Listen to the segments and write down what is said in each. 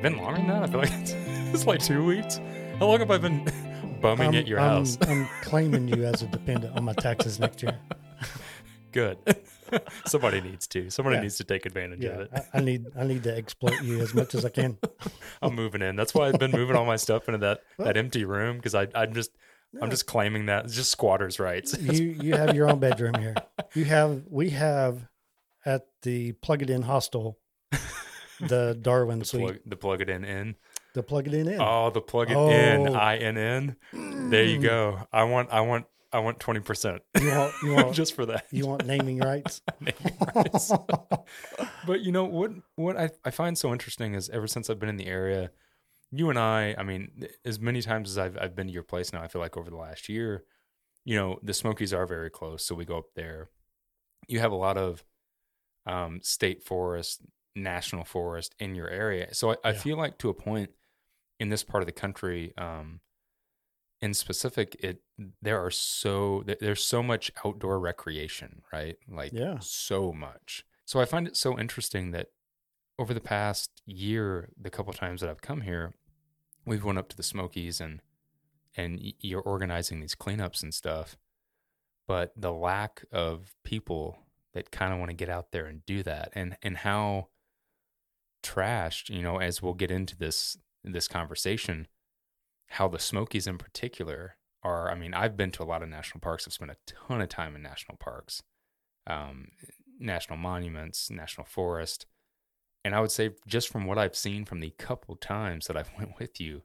it been longer than that? I feel like it's, it's like two weeks. How long have I been bumming I'm, at your I'm, house? I'm claiming you as a dependent on my taxes next year. Good. Somebody needs to. Somebody Yeah. needs to take advantage of it. I, I need I need to exploit you as much as I can. I'm moving in. That's why I've been moving all my stuff into that that empty room because I I'm just I'm just claiming that it's just squatters' rights. You you have your own bedroom here. You have we have at the plug it in hostel the Darwin suite. plug, the plug it in inn. The plug it in inn. Oh, the plug it in Oh. I N N. There you go. I want I want I want twenty percent You want you want just for that. you want naming rights? naming rights. but you know what? What I, I find so interesting is ever since I've been in the area, you and I. I mean, as many times as I've I've been to your place now, I feel like over the last year, you know, the Smokies are very close, so we go up there. You have a lot of um, state forest, national forest in your area, so I, I Yeah. feel like to a point in this part of the country. Um, in specific it there are so there's so much outdoor recreation right like Yeah. so much so i find it so interesting that over the past year the couple times that i've come here we've went up to the smokies and and you're organizing these cleanups and stuff but the lack of people that kind of want to get out there and do that and and how trashed you know as we'll get into this this conversation how the Smokies in particular are. I mean, I've been to a lot of national parks. I've spent a ton of time in national parks, um, national monuments, national forest, and I would say just from what I've seen from the couple times that I've went with you,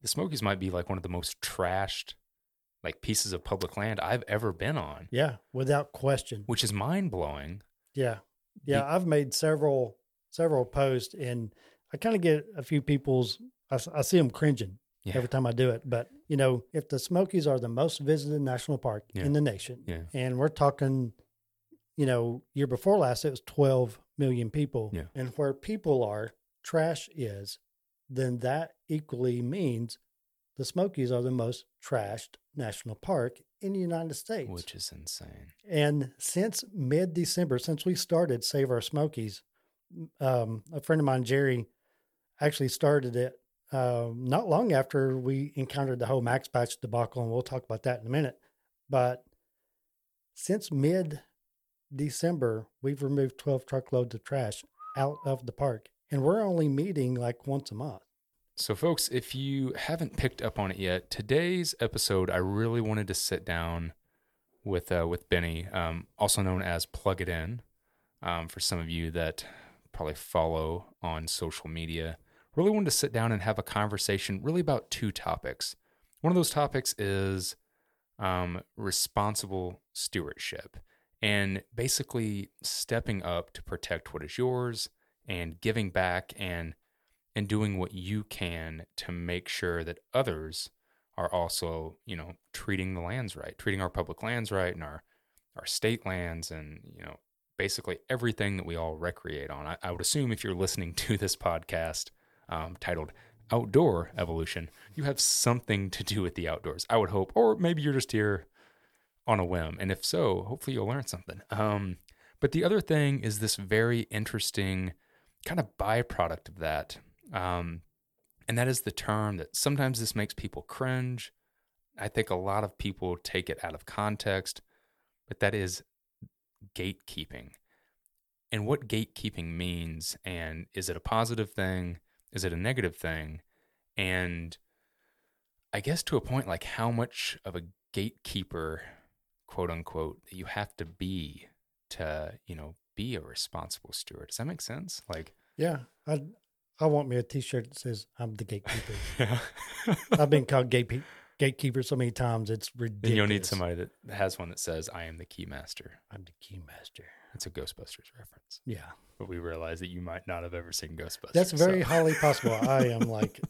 the Smokies might be like one of the most trashed like pieces of public land I've ever been on, Yeah, without question. which is mind blowing. Yeah. Yeah, I've made several several posts and I kind of get a few people's I see them cringing Yeah. every time I do it. But, you know, if the Smokies are the most visited national park Yeah. in the nation, Yeah. and we're talking, you know, year before last, it was 12 million people. Yeah. And where people are, trash is, then that equally means the Smokies are the most trashed national park in the United States. Which is insane. And since mid December, since we started Save Our Smokies, um, a friend of mine, Jerry, actually started it um, not long after we encountered the whole Max Patch debacle, and we'll talk about that in a minute. But since mid December, we've removed 12 truckloads of trash out of the park, and we're only meeting like once a month. So, folks, if you haven't picked up on it yet, today's episode, I really wanted to sit down with uh, with Benny, um, also known as Plug It In, um, for some of you that probably follow on social media. Really wanted to sit down and have a conversation, really about two topics. One of those topics is um, responsible stewardship, and basically stepping up to protect what is yours and giving back and and doing what you can to make sure that others are also, you know, treating the lands right, treating our public lands right and our our state lands and, you know, basically everything that we all recreate on. I, I would assume if you're listening to this podcast um, titled Outdoor Evolution, you have something to do with the outdoors. I would hope, or maybe you're just here on a whim. And if so, hopefully you'll learn something. Um, but the other thing is this very interesting kind of byproduct of that. Um, and that is the term that sometimes this makes people cringe. I think a lot of people take it out of context, but that is gatekeeping. And what gatekeeping means, and is it a positive thing? Is it a negative thing? And I guess to a point, like how much of a gatekeeper, quote unquote, that you have to be to, you know, be a responsible steward. Does that make sense? Like, Yeah, I I want me a T-shirt that says "I'm the gatekeeper." yeah. I've been called gate gatekeeper so many times it's ridiculous. Then you'll need somebody that has one that says, I am the key master. I'm the key master. It's a Ghostbusters reference. Yeah, But we realize that you might not have ever seen Ghostbusters. that's very so- highly possible. I am like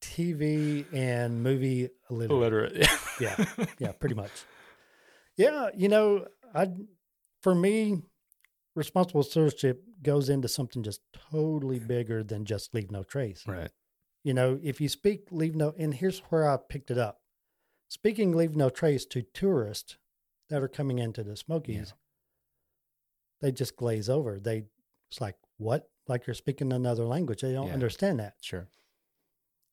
TV and movie illiterate. illiterate. Yeah. Yeah, pretty much. Yeah, you know, I for me, responsible stewardship goes into something just totally bigger than just leave no trace. right. You know, if you speak leave no, and here's where I picked it up. Speaking leave no trace to tourists that are coming into the Smokies, they just glaze over. They it's like, what? Like you're speaking another language. They don't Yeah. understand that. Sure.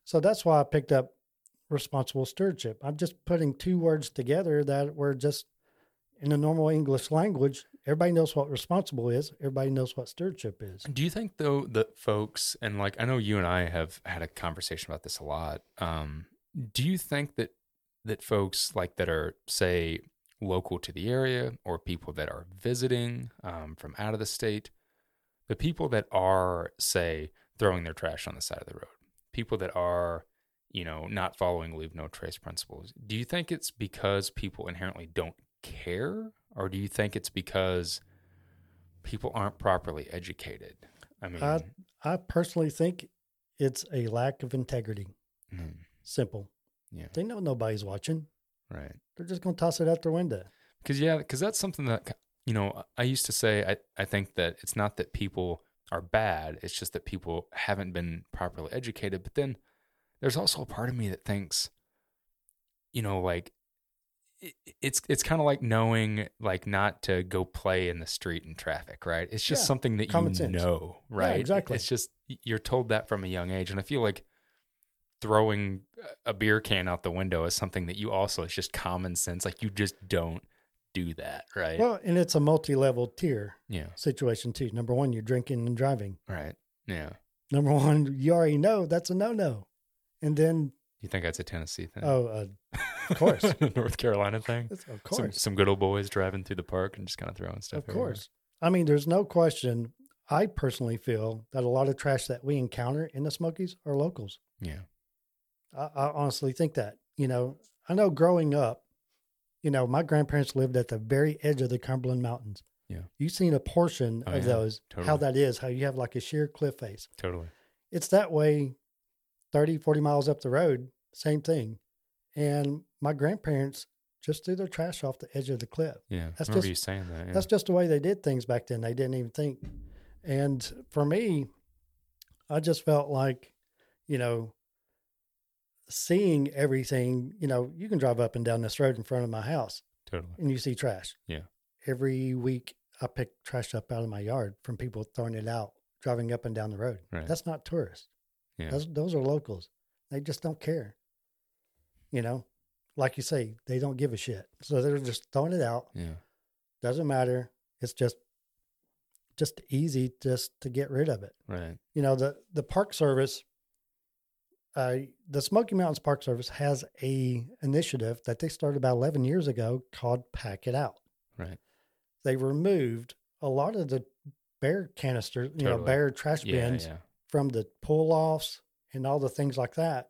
So that's why I picked up responsible stewardship. I'm just putting two words together that were just in the normal English language. Everybody knows what responsible is. Everybody knows what stewardship is. Do you think though that folks and like I know you and I have had a conversation about this a lot. Um, do you think that that folks like that are say local to the area or people that are visiting um, from out of the state, the people that are say throwing their trash on the side of the road, people that are you know not following leave no trace principles, do you think it's because people inherently don't care, or do you think it's because people aren't properly educated? I mean, I I personally think it's a lack of integrity. mm, Simple. Yeah, They know nobody's watching. right. They're just going to toss it out their window. Because yeah, because that's something that you know I used to say. I I think that it's not that people are bad; it's just that people haven't been properly educated. But then there's also a part of me that thinks, you know, like it, it's it's kind of like knowing like not to go play in the street in traffic, right? It's just Yeah, something that you sense. know, right? exactly. It's just you're told that from a young age, and I feel like throwing a beer can out the window is something that you also it's just common sense like you just don't do that right Well, and it's a multi-level tier yeah situation too. Number one, you're drinking and driving. right yeah Number one, you already know that's a no-no. And then, you think that's a tennessee thing oh, uh, of course, north carolina thing That's- of some, course, some good old boys driving through the park and just kind of throwing stuff of everywhere. course. I mean, there's no question. I personally feel that a lot of trash that we encounter in the Smokies are locals. yeah I, I honestly think that. You know, I know growing up, you know, my grandparents lived at the very edge of the Cumberland Mountains. Yeah. You've seen a portion Oh, of yeah, those, how that is, how you have like a sheer cliff face. totally It's that way 30, 40 miles up the road, same thing. And my grandparents just threw their trash off the edge of the cliff. yeah That's I remember just- you saying that yeah. That's just the way they did things back then. They didn't even think. And for me, I just felt like, you know, seeing everything, you know, you can drive up and down this road in front of my house totally and you see trash. Yeah. Every week I pick trash up out of my yard from people throwing it out, driving up and down the road. right That's not tourists. yeah Those, those are locals. They just don't care. You know, like you say, they don't give a shit. So they're just throwing it out yeah doesn't matter it's just just easy just to get rid of it right you know the the park service uh the smoky mountains park service has a initiative that they started about 11 years ago called pack it out. Right. They removed a lot of the bear canisters you know bear trash yeah bins yeah. from the pull offs and all the things like that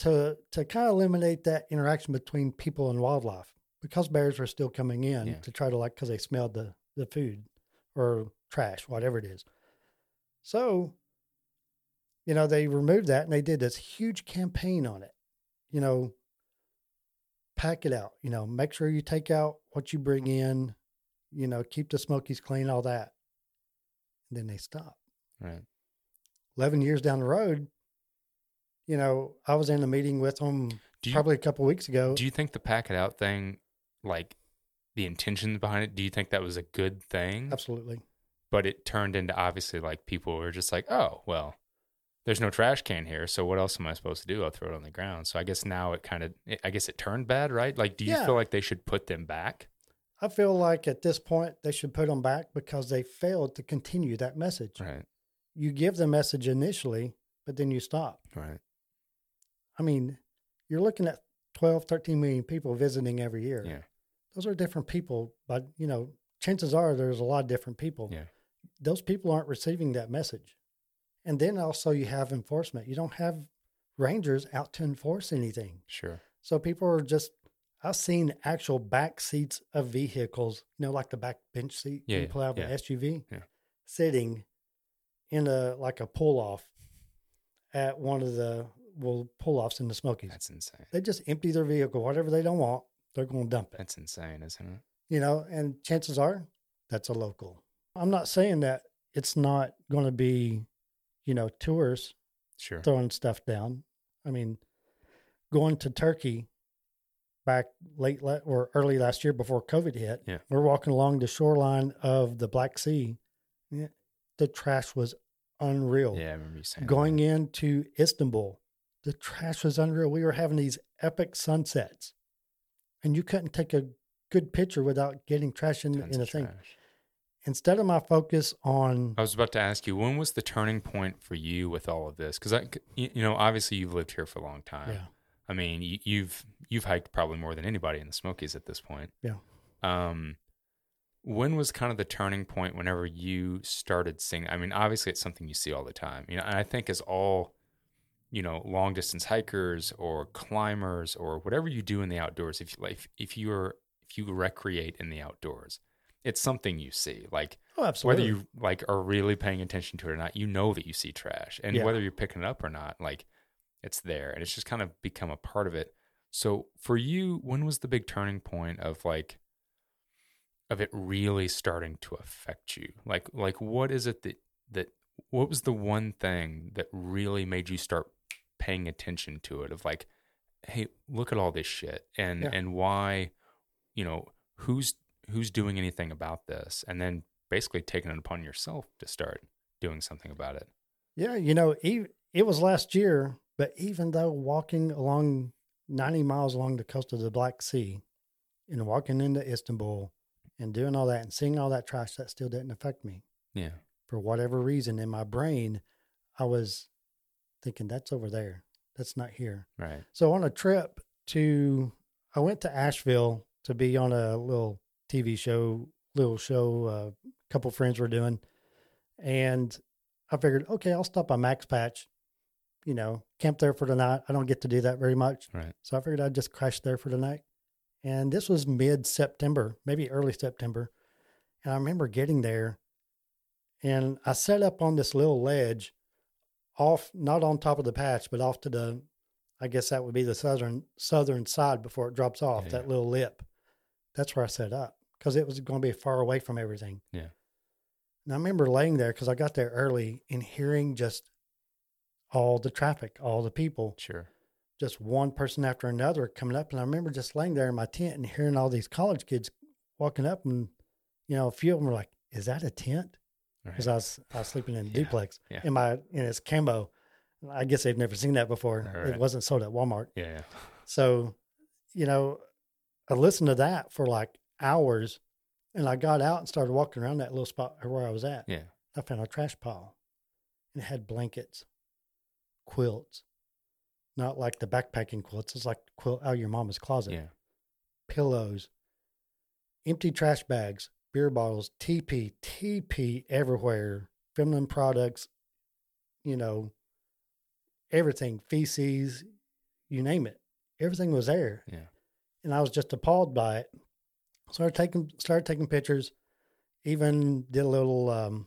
to to kind of eliminate that interaction between people and wildlife because bears were still coming in Yeah. to try to like because they smelled the the food or trash whatever it is. So you know they removed that and they did this huge campaign on it. You know pack it out you know make sure you take out what you bring mm-hmm. in you know keep the smokies clean all that. And then they stop. Right. 11 years down the road, you know, I was in a meeting with them you probably a couple weeks ago. do you think the pack it out thing like the intentions behind it do you think that was a good thing? Absolutely. but it turned into obviously like people were just like, oh, well, there's no trash can here. So what else am I supposed to do? I'll throw it on the ground. So I guess now it kind of, I guess it turned bad, right? Like, do you Yeah. feel like they should put them back? I feel like at this point they should put them back because they failed to continue that message. Right. You give the message initially, but then you stop. Right. I mean, you're looking at 12, 13 million people visiting every year. Yeah. Those are different people, but, you know, chances are there's a lot of different people. Yeah. Those people aren't receiving that message. And then also you have enforcement. You don't have rangers out to enforce anything. Sure. So people are just I've seen actual back seats of vehicles, you know, like the back bench seat Yeah, you pull out of yeah. an SUV, Yeah. sitting in a like a pull off at one of the well pull offs in the Smokies. That's insane. They just empty their vehicle, whatever they don't want, they're going to dump it. That's insane, isn't it? You know, and chances are that's a local. I'm not saying that it's not going to be, you know, tours, Sure. throwing stuff down. I mean, going to Turkey back late la- or early last year before COVID hit. Yeah. We're walking along the shoreline of the Black Sea. Yeah, the trash was unreal. Yeah, I remember you saying Going that. into Istanbul, the trash was unreal. We were having these epic sunsets, and you couldn't take a good picture without getting trash in, Tons in of thing. trash. Instead of my focus on, I was about to ask you when was the turning point for you with all of this? Because I, you you know, obviously you've lived here for a long time. yeah, I mean, you, you've you've hiked probably more than anybody in the Smokies at this point. Yeah. Um, when was kind of the turning point? Whenever you started seeing, I mean, obviously it's something you see all the time. You know, and I think as all, you know, long distance hikers or climbers or whatever you do in the outdoors, if you like if you're if you recreate in the outdoors, it's something you see. Like oh, absolutely. whether you like are really paying attention to it or not, you know that you see trash, and Yeah. whether you're picking it up or not, like it's there, and it's just kind of become a part of it. So for you, when was the big turning point of like of it really starting to affect you? Like like what is it that that what was the one thing that really made you start paying attention to it? Of like, hey, look at all this shit, and Yeah. and why, you know, who's who's doing anything about this, and then basically taking it upon yourself to start doing something about it. Yeah, you know, it was last year, but even though walking along 90 miles along the coast of the Black Sea and walking into Istanbul and doing all that and seeing all that trash, that still didn't affect me. Yeah. For whatever reason, in my brain, I was thinking, that's over there. That's not here. Right. So on a trip to, I went to Asheville to be on a little TV show, little show uh, a couple friends were doing. And I figured, okay, I'll stop by Max Patch, you know, camp there for the night. I don't get to do that very much. Right. So I figured I'd just crash there for the night. And this was mid September, maybe early September. And I remember getting there and I set up on this little ledge off, not on top of the patch, but off to the, I guess that would be the southern southern side before it drops off, Yeah, that little lip. That's where I set up because it was going to be far away from everything. Yeah. And I remember laying there because I got there early and hearing just all the traffic, all the people Sure. just one person after another coming up. And I remember just laying there in my tent and hearing all these college kids walking up, and you know, a few of them were like, "Is that a tent?" Right. Because I was I was sleeping in a Yeah, duplex yeah. in my in its camo. I guess they've never seen that before. Right. It wasn't sold at Walmart. Yeah. Yeah. So, you know, I listened to that for like hours, and I got out and started walking around that little spot where I was at. Yeah. I found a trash pile, and it had blankets, quilts, not like the backpacking quilts. It's like quilt out of your mama's closet. Yeah. Pillows, empty trash bags, beer bottles, TP, TP everywhere, feminine products, you know, everything, feces, you name it. Everything was there. Yeah. And I was just appalled by it. Started taking started taking pictures, even did a little um,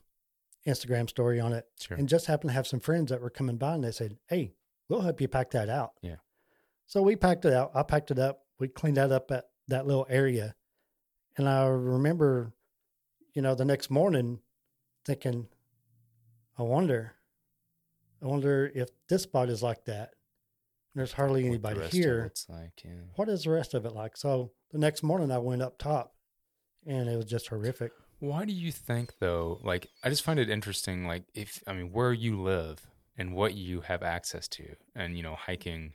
Instagram story on it Sure. and just happened to have some friends that were coming by and they said, Hey, we'll help you pack that out. Yeah. So we packed it out. I packed it up. We cleaned that up at that little area. And I remember, you know, the next morning thinking, I wonder, I wonder if this spot is like that. There's hardly the anybody of here. It's like, yeah. What is the rest of it like? So the next morning I went up top and it was just horrific. Why do you think though? Like, I just find it interesting. Like, if I mean, where you live and what you have access to, and you know, hiking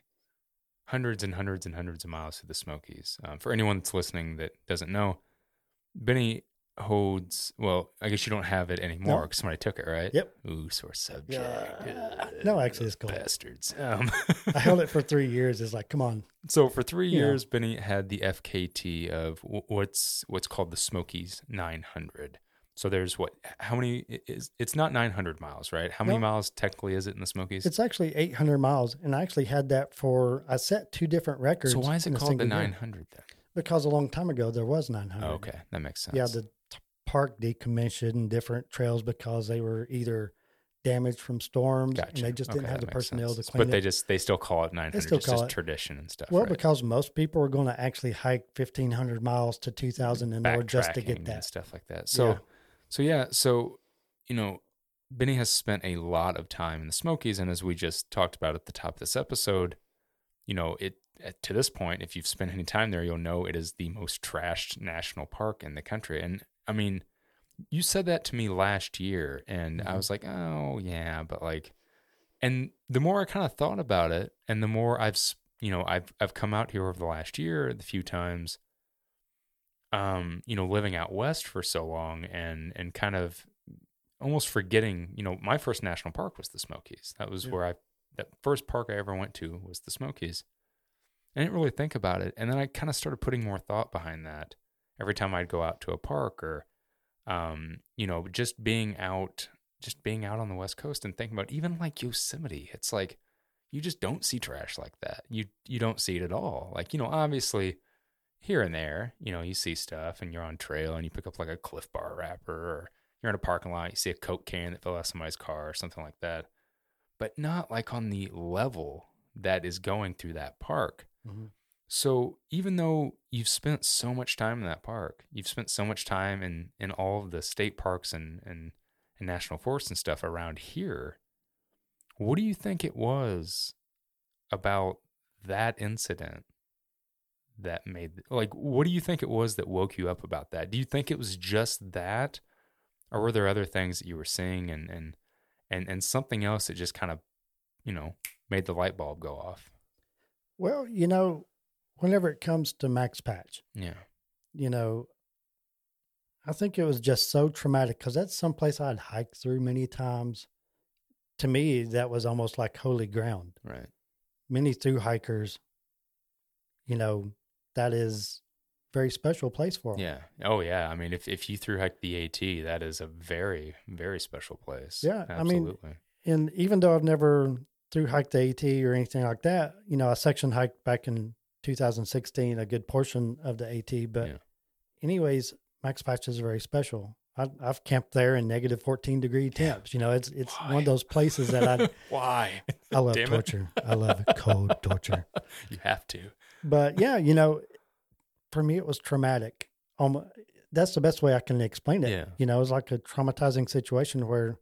hundreds and hundreds and hundreds of miles to the Smokies. Um, for anyone that's listening that doesn't know, Benny holds. Well, I guess you don't have it anymore because somebody took it, right? Yep. Ooh, sore subject. Yeah. No, actually, it's cool. Bastards. Um, I held it for three years. It's like, come on. So for three years, Benny had the FKT of what's what's called the Smokies 900. So there's what? How many is? It's not 900 miles, right? How many No. miles technically is it in the Smokies? It's actually 800 miles. And I actually had that for, I set two different records. so why is it called the single year. 900 then? Because a long time ago, there was 900. Oh, okay, that makes sense. Yeah, the park decommissioned different trails because they were either damaged from storms gotcha. and they just didn't Okay, have the personnel sense. to clean But it. But they just they still call it 900 still call it- tradition and stuff. well, right? because most people are going to actually hike 1,500 miles to 2,000 and more just to get and that. stuff like that. So, Yeah. so yeah, so you know, Benny has spent a lot of time in the Smokies, and as we just talked about at the top of this episode, you know, it to this point, if you've spent any time there, you'll know it is the most trashed national park in the country. And I mean, you said that to me last year, and I Mhm. was like, oh yeah, but like, and the more I kind of thought about it, and the more I've you know I've I've come out here over the last year, the few times, um, you know, living out west for so long, and and kind of almost forgetting, you know, my first national park was the Smokies. That was Yeah. where I that first park I ever went to was the Smokies. I didn't really think about it, and then I kind of started putting more thought behind that every time I'd go out to a park or, um, you know, just being out, just being out on the West Coast and thinking about even like Yosemite. It's like you just don't see trash like that. You you don't see it at all. Like you know, obviously here and there, you know, you see stuff and you're on trail and you pick up like a Clif Bar wrapper or you're in a parking lot, you see a Coke can that fell out of somebody's car or something like that. But not like on the level that is going through that park. Mhm. So even though you've spent so much time in that park, you've spent so much time in, in all of the state parks and, and, and national forests and stuff around here, what do you think it was about that incident that made like what do you think it was that woke you up about that? Do you think it was just that? Or were there other things that you were seeing and and and, and something else that just kind of, you know, made the light bulb go off? Well, you know, whenever it comes to Max Patch, Yeah. you know, I think it was just so traumatic because that's someplace I'd hiked through many times. To me, that was almost like holy ground. Right. Many through hikers, you know, that is very special place for 'em. Yeah. Oh yeah. I mean, if if you through hike the AT, that is a very very special place. Yeah, I mean, Absolutely. And even though I've never through hiked the AT or anything like that, you know, I section hiked back in 2016 a good portion of the AT. But, Yeah. anyways, Max Patch is very special. I, I've camped there in negative 14 degree temps. You know, it's it's one of those places that I Why? I love Damn torture. I love cold torture. you have to. But yeah, you know, for me it was traumatic. Um, that's the best way I can explain it. Yeah. You know, it was like a traumatizing situation where,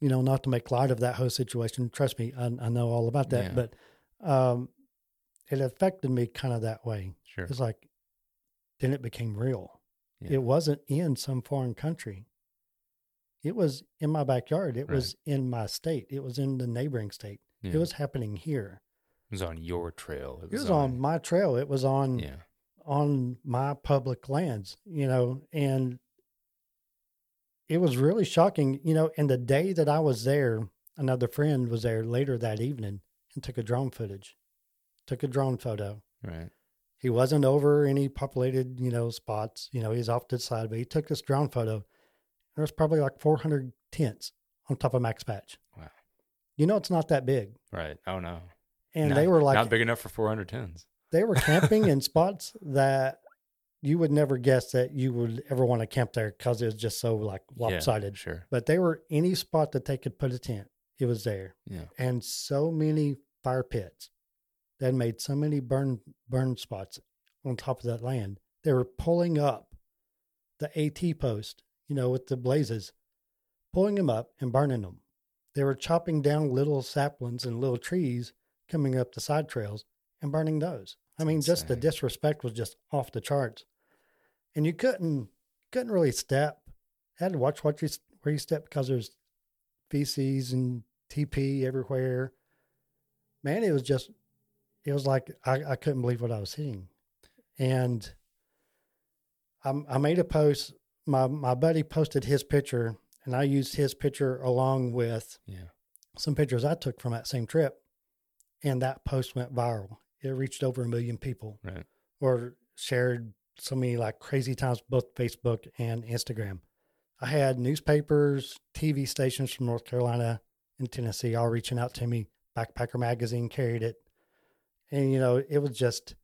you know, not to make light of that whole situation. Trust me, I, I know all about that. Yeah. But um, it affected me kind of that way. Sure. It's like, then it became real. Yeah. It wasn't in some foreign country. It was in my backyard. It Right. was in my state. It was in the neighboring state. Yeah. It was happening here. It was on your trail. It was on my trail. It was on Yeah. on my public lands, you know, and it was really shocking, you know. And the day that I was there, another friend was there later that evening and took a drone footage, took a drone photo. Right. He wasn't over any populated, you know, spots. You know, he's off to the side, but he took this drone photo. There was probably like 400 tents on top of Max Patch. Wow. You know, it's not that big, Right. Oh no. and Not- they were like not big enough for 400 tents. they were camping in spots that you would never guess that you would ever want to camp there because it was just so like Yeah, lopsided. sure. But they were any spot that they could put a tent, it was there, Yeah. and so many fire pits that made so many burn burn spots on top of that land. They were pulling up the AT post, you know, with the blazes, pulling them up and burning them. They were chopping down little saplings and little trees coming up the side trails and burning those. I That's mean, just the disrespect was just off the charts, and you couldn't couldn't really step. Had to watch what you where you step because there's feces and TP everywhere. Man, it was just it was like I, I couldn't believe what I was seeing, and I, I made a post. My my buddy posted his picture, and I used his picture along with Yeah. some pictures I took from that same trip, and that post went viral. It reached over a million people, Right. or shared so many like crazy times both Facebook and Instagram. I had newspapers, TV stations from North Carolina and Tennessee all reaching out to me. Backpacker magazine carried it, and you know it was just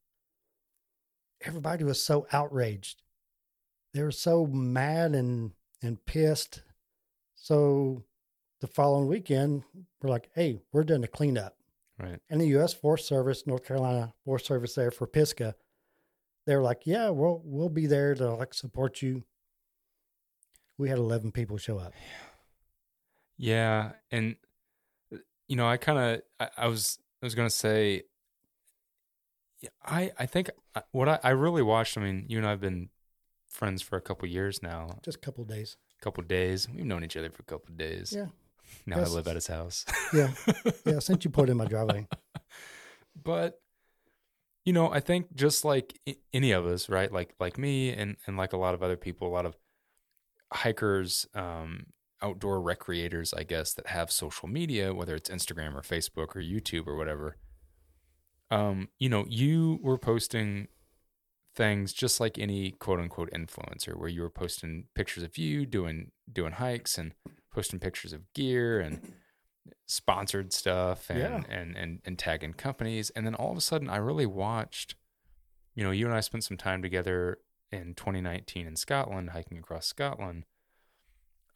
everybody was so outraged. They were so mad and and pissed. So the following weekend, we're like, "Hey, we're doing a cleanup." Right. and the U.S. Forest Service, North Carolina Forest Service there for Pisgah, they were like, "Yeah, we'll we'll be there to like support you." We had eleven people show up. Yeah, and uh, you know, I kind of, I, I was, I was gonna say, yeah, I, I think what I, I really watched. I mean, you and I've been friends for a couple years now, Just a couple days. a couple days. We've known each other for a couple days. Yeah. Now Yes. I live at his house. Yeah. Yeah. Since you put in my driveway. but you know, I think just like any of us, right? Like like me and and like a lot of other people, a lot of hikers, um, outdoor recreators, I guess, that have social media, whether it's Instagram or Facebook or YouTube or whatever. Um, you know, you were posting things just like any quote unquote influencer, where you were posting pictures of you doing doing hikes and posting pictures of gear and sponsored stuff and, Yeah. and and and tagging companies. And then all of a sudden I really watched, you know, you and I spent some time together in 2019 in Scotland, hiking across Scotland.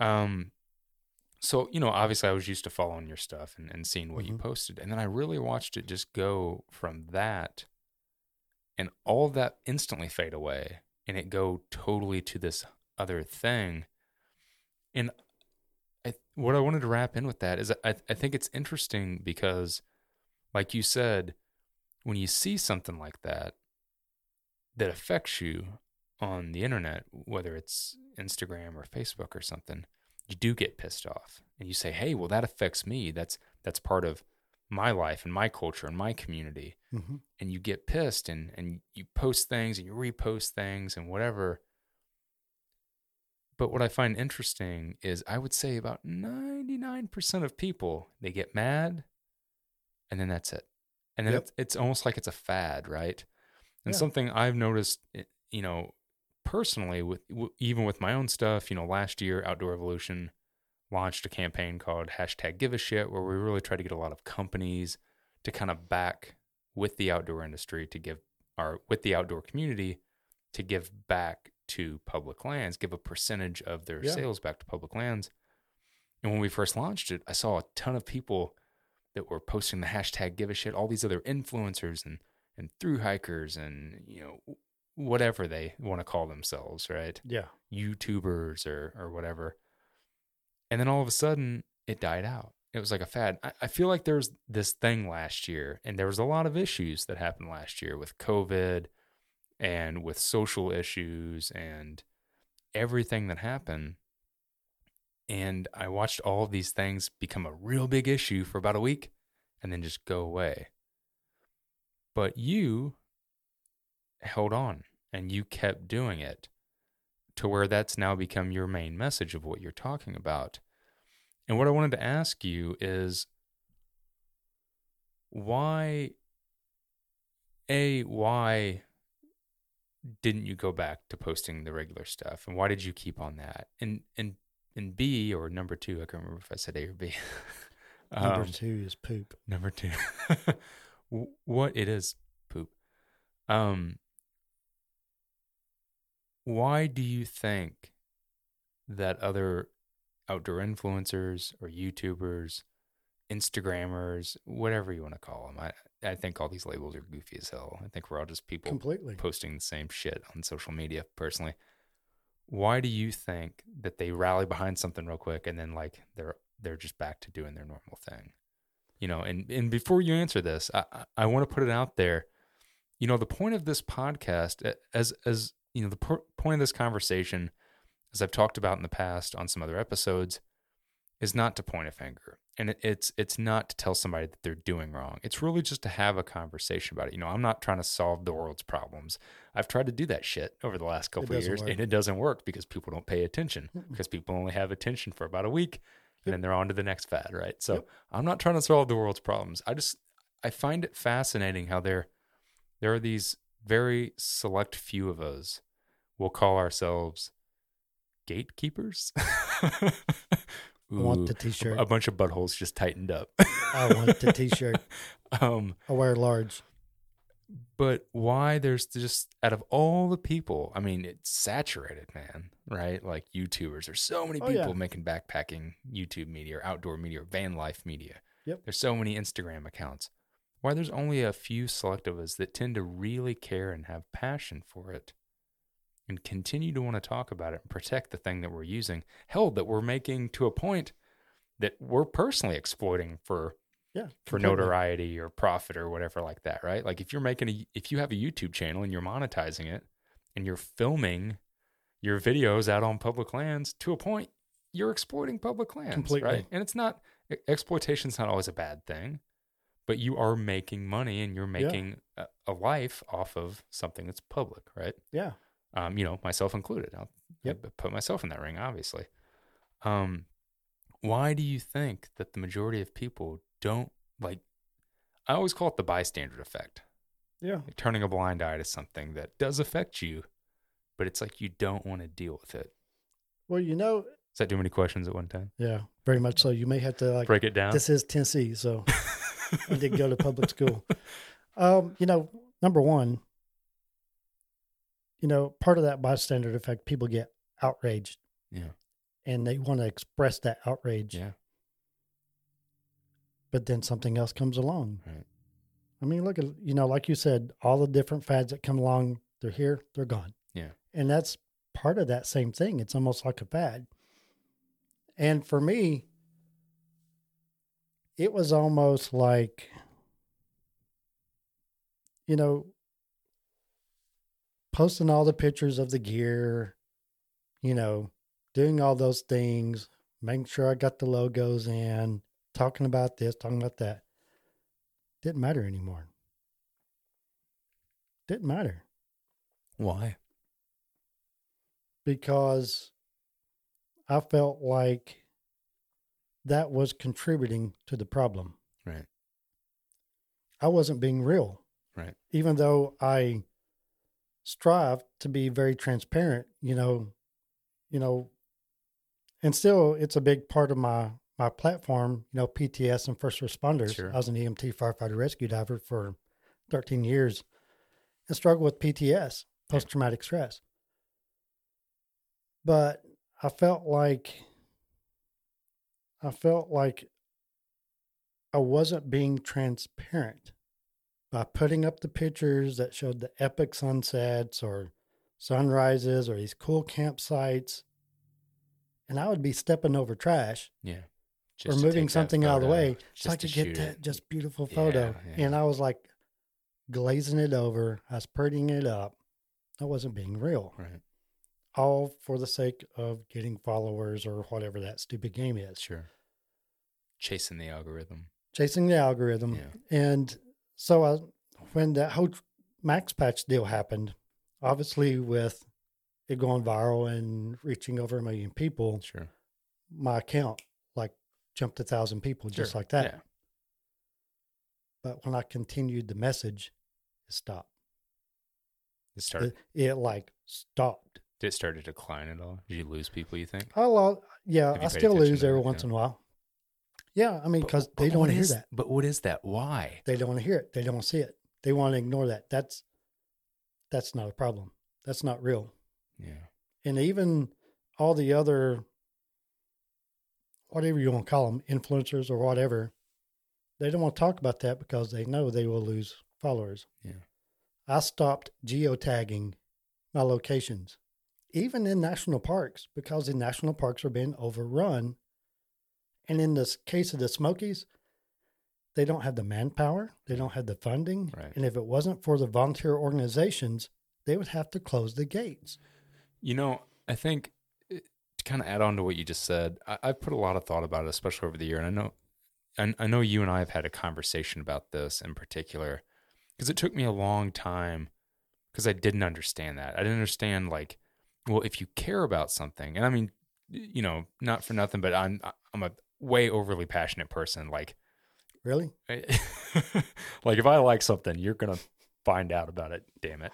Um so, you know, obviously I was used to following your stuff and, and seeing what you Mhm. posted. And then I really watched it just go from that and all that instantly fade away and it go totally to this other thing. And I, what I wanted to wrap in with that is I, I think it's interesting because, like you said, when you see something like that that affects you on the internet, whether it's Instagram or Facebook or something, you do get pissed off and you say, "Hey, well, that affects me. That's that's part of my life and my culture and my community." hmm and you get pissed and and you post things and you repost things and whatever but what i find interesting is i would say about 99% of people they get mad and then that's it and then Yep. it's, it's almost like it's a fad right and Yeah. something i've noticed eh, you know personally with w- even with my own stuff you know last year outdoor evolution launched a campaign called hashtag give a shit where we really try to get a lot of companies to kind of back with the outdoor industry to give our with the outdoor community to give back to public lands, give a percentage of their Yeah. sales back to public lands. And when we first launched it, I saw a ton of people that were posting the hashtag give a shit, all these other influencers and and through hikers and you know whatever they want to call themselves, right? Yeah. YouTubers or or whatever. And then all of a sudden it died out. It was like a fad. I, I feel like there was this thing last year, and there was a lot of issues that happened last year with COVID and with social issues and everything that happened. And I watched all of these things become a real big issue for about a week and then just go away. But you held on and you kept doing it to where that's now become your main message of what you're talking about. And what I wanted to ask you is why a why didn't you go back to posting the regular stuff and why did you keep on that and and and b or number two i can't remember if i said a or b Number Um, two is poop. Number two, what it is poop. Um, why do you think that other outdoor influencers or YouTubers, Instagrammers, whatever you want to call them, I I think all these labels are goofy as hell. I think we're all just people Completely. posting the same shit on social media. Personally, why do you think that they rally behind something real quick and then like they're they're just back to doing their normal thing? You know, and and before you answer this, I I, I want to put it out there. You know, the point of this podcast, as as you know, the point of this conversation, as I've talked about in the past on some other episodes, is not to point a finger, and it, it's it's not to tell somebody that they're doing wrong. It's really just to have a conversation about it. You know, I'm not trying to solve the world's problems. I've tried to do that shit over the last couple of years, work. and it doesn't work because people don't pay attention Mm-mm. because people only have attention for about a week, and then they're on to the next fad, right? So Yep. I'm not trying to solve the world's problems. I just I find it fascinating how there there are these very select few of us. We'll call ourselves gatekeepers. I want the t-shirt. a bunch of buttholes just tightened up. I want the t-shirt. um, I wear large. but why there's just out of all the people, I mean, it's saturated, man, right? Like YouTubers, there's so many Oh, people yeah. making backpacking YouTube media or outdoor media or van life media. Yep. There's so many Instagram accounts. Why there's only a few select of us that tend to really care and have passion for it and continue to want to talk about it and protect the thing that we're using. Hell, that we're making to a point that we're personally exploiting for Yeah. for completely. notoriety or profit or whatever like that, right? Like if you're making a if you have a YouTube channel and you're monetizing it and you're filming your videos out on public lands to a point you're exploiting public lands Completely. right and it's not exploitation's not always a bad thing but you are making money and you're Yeah. making a, a life off of something that's public right Yeah. Um, you know, myself included. I'll Yep. Put myself in that ring, obviously. Um, why do you think that the majority of people don't like? I always call it the bystander effect, Yeah. like turning a blind eye to something that does affect you, but it's like you don't want to deal with it. Well, you know, Is that too many questions at one time? yeah, very much so. You may have to like Break it down. this is Tennessee, so I did go to public school. Um, you know, number one, you know, part of that bystander effect, people get outraged yeah, and they want to express that outrage, yeah, but then something else comes along. Right. I mean, look at you know, like you said, all the different fads that come along, they're here, they're gone. Yeah. And that's part of that same thing. It's almost like a fad. And for me, it was almost like, you know, posting all the pictures of the gear, you know, doing all those things, making sure I got the logos in, talking about this, talking about that. Didn't matter anymore. Didn't matter Why? because I felt like that was contributing to the problem. Right. I wasn't being real. Right. Even though I strive to be very transparent, you know, you know, and still it's a big part of my my platform, you know, PTS and first responders. Sure. I was an EMT firefighter rescue diver for 13 years and struggled with PTS, post traumatic stress. But I felt like I felt like I wasn't being transparent by putting up the pictures that showed the epic sunsets or sunrises or these cool campsites. And I would be stepping over trash Yeah. or moving something out of the way just so I could to get that it. just beautiful photo. Yeah, yeah. And I was like glazing it over. I was prettying it up. I wasn't being real. Right. All for the sake of getting followers or whatever that stupid game is. Sure. Chasing the algorithm. Chasing the algorithm. Yeah. And so I, when that whole Max Patch deal happened, obviously with it going viral and reaching over a million people, Sure. my account like jumped a thousand people just Sure. like that. Yeah. But when I continued the message, it stopped. It started. It, it like stopped. Did it start to decline at all? Did you lose people? You think? I lo- yeah, I still lose every once in a while. Yeah, I mean, because they don't want to hear is- that. But what is that? Why? They don't want to hear it. They don't want to see it. They want to ignore that. That's that's not a problem. That's not real. Yeah. And even all the other, whatever you want to call them, influencers or whatever, they don't want to talk about that because they know they will lose followers. Yeah. I stopped geotagging my locations, even in national parks, because the national parks are being overrun. And in this case of the Smokies, they don't have the manpower, they don't have the funding. Right. And if it wasn't for the volunteer organizations, they would have to close the gates. You know, I think eh, to kind of add on to what you just said, I, I've put a lot of thought about it, especially over the year. And I know, I, I know you and I have had a conversation about this in particular, because it took me a long time because I didn't understand that. I didn't understand like, well, if you care about something, and I mean, you know, not for nothing, but I'm I'm a way overly passionate person. Like, Really? like if I like something, you're gonna find out about it. Damn it!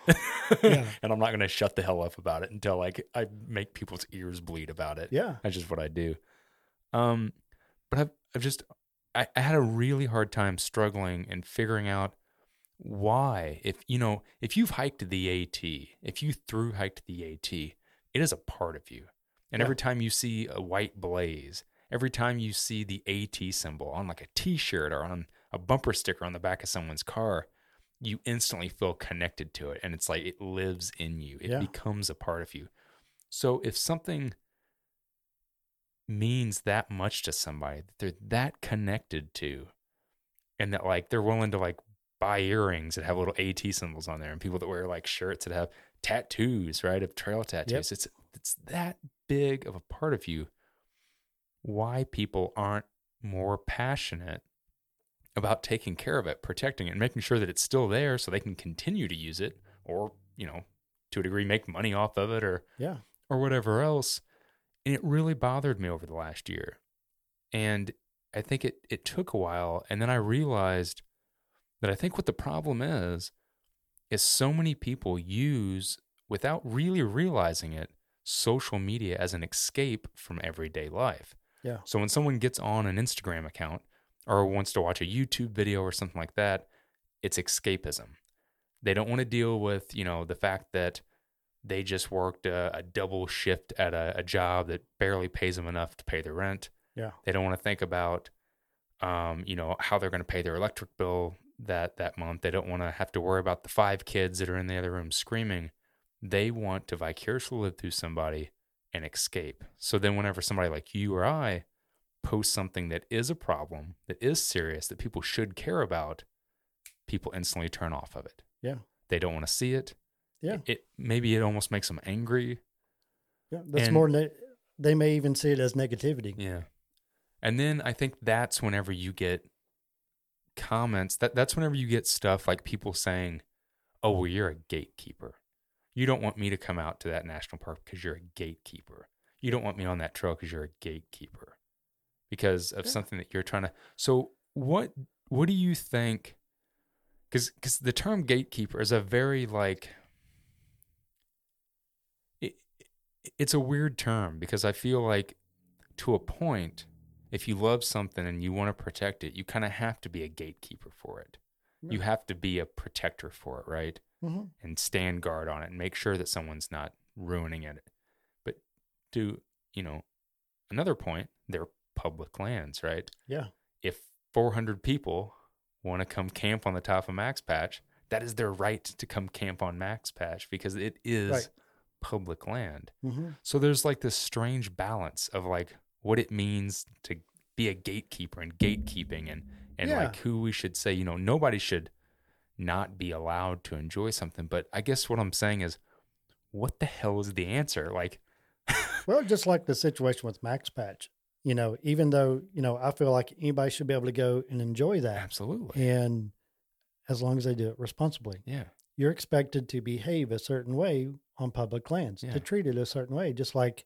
Yeah. and I'm not gonna shut the hell up about it until like I make people's ears bleed about it. Yeah. That's just what I do. Um, but I've I've just I, I had a really hard time struggling and figuring out why. If you know, if you've hiked the AT, if you through hiked the AT, it is a part of you. And Yeah. every time you see a white blaze, every time you see the AT symbol on like a T-shirt or on a bumper sticker on the back of someone's car, you instantly feel connected to it, and it's like it lives in you. It Yeah. becomes a part of you. So if something means that much to somebody that they're that connected to and that like they're willing to like buy earrings that have little AT symbols on there and people that wear like shirts that have tattoos, right? Of trail tattoos. It's it's that big of a part of you. Why people aren't more passionate about taking care of it, protecting it, and making sure that it's still there so they can continue to use it or, you know, to a degree make money off of it or Yeah. or whatever else. And it really bothered me over the last year. And I think it it took a while and then I realized that I think what the problem is is so many people use without really realizing it social media as an escape from everyday life. Yeah. So when someone gets on an Instagram account or wants to watch a YouTube video or something like that, it's escapism. They don't want to deal with, you know, the fact that they just worked a, a double shift at a, a job that barely pays them enough to pay their rent. Yeah. They don't want to think about, um, you know, how they're going to pay their electric bill that that month. They don't want to have to worry about the five kids that are in the other room screaming. They want to vicariously live through somebody and escape. So then, whenever somebody like you or I post something that is a problem, that is serious, that people should care about, people instantly turn off of it. Yeah. They don't want to see it. Yeah. It, it maybe it almost makes them angry. Yeah. That's And- more, ne- they may even see it as negativity. Yeah. And then I think that's whenever you get comments that that's whenever you get stuff like people saying, "Oh, well you're a gatekeeper. You don't want me to come out to that national park because you're a gatekeeper. You don't want me on that trail because you're a gatekeeper." Because of Yeah. something that you're trying to So what what do you think cuz cuz the term gatekeeper is a very like it, it's a weird term because I feel like to a point, if you love something and you want to protect it, you kind of have to be a gatekeeper for it. You have to be a protector for it, right? Hmm And stand guard on it and make sure that someone's not ruining it. But to, you know, another point, they're public lands, right? Yeah. If 400 people want to come camp on the top of Max Patch, that is their right to come camp on Max Patch because it is Right. public land. hmm So there's like this strange balance of like what it means to be a gatekeeper and gatekeeping and and Yeah. like who we should say, you know, nobody should not be allowed to enjoy something. But I guess what I'm saying is what the hell is the answer? Like Well, just like the situation with Max Patch, you know, even though, you know, I feel like anybody should be able to go and enjoy that. absolutely. And as long as they do it responsibly, Yeah. you're expected to behave a certain way on public lands, Yeah. to treat it a certain way. Just like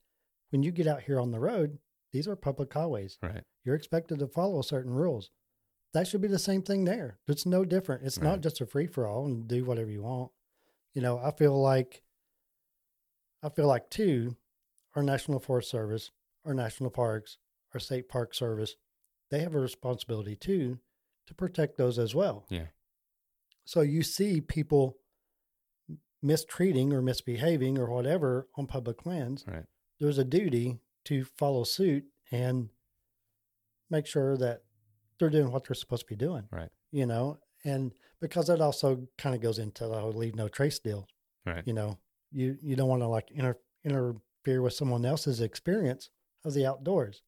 when you get out here on the road, these are public highways. Right. You're expected to follow certain rules. That should be the same thing there. It's no different. It's not just a free for all and do whatever you want. You know, I feel like, I feel like too, our National Forest Service, our national parks, our state park service, they have a responsibility too to protect those as well. Yeah. So you see people mistreating or misbehaving or whatever on public lands. Right. There's a duty to follow suit and make sure that they're doing what they're supposed to be doing. Right. You know, and because that also kind of goes into the whole leave no trace deal. Right. You know, you you don't want to like inter, interfere with someone else's experience of the outdoors.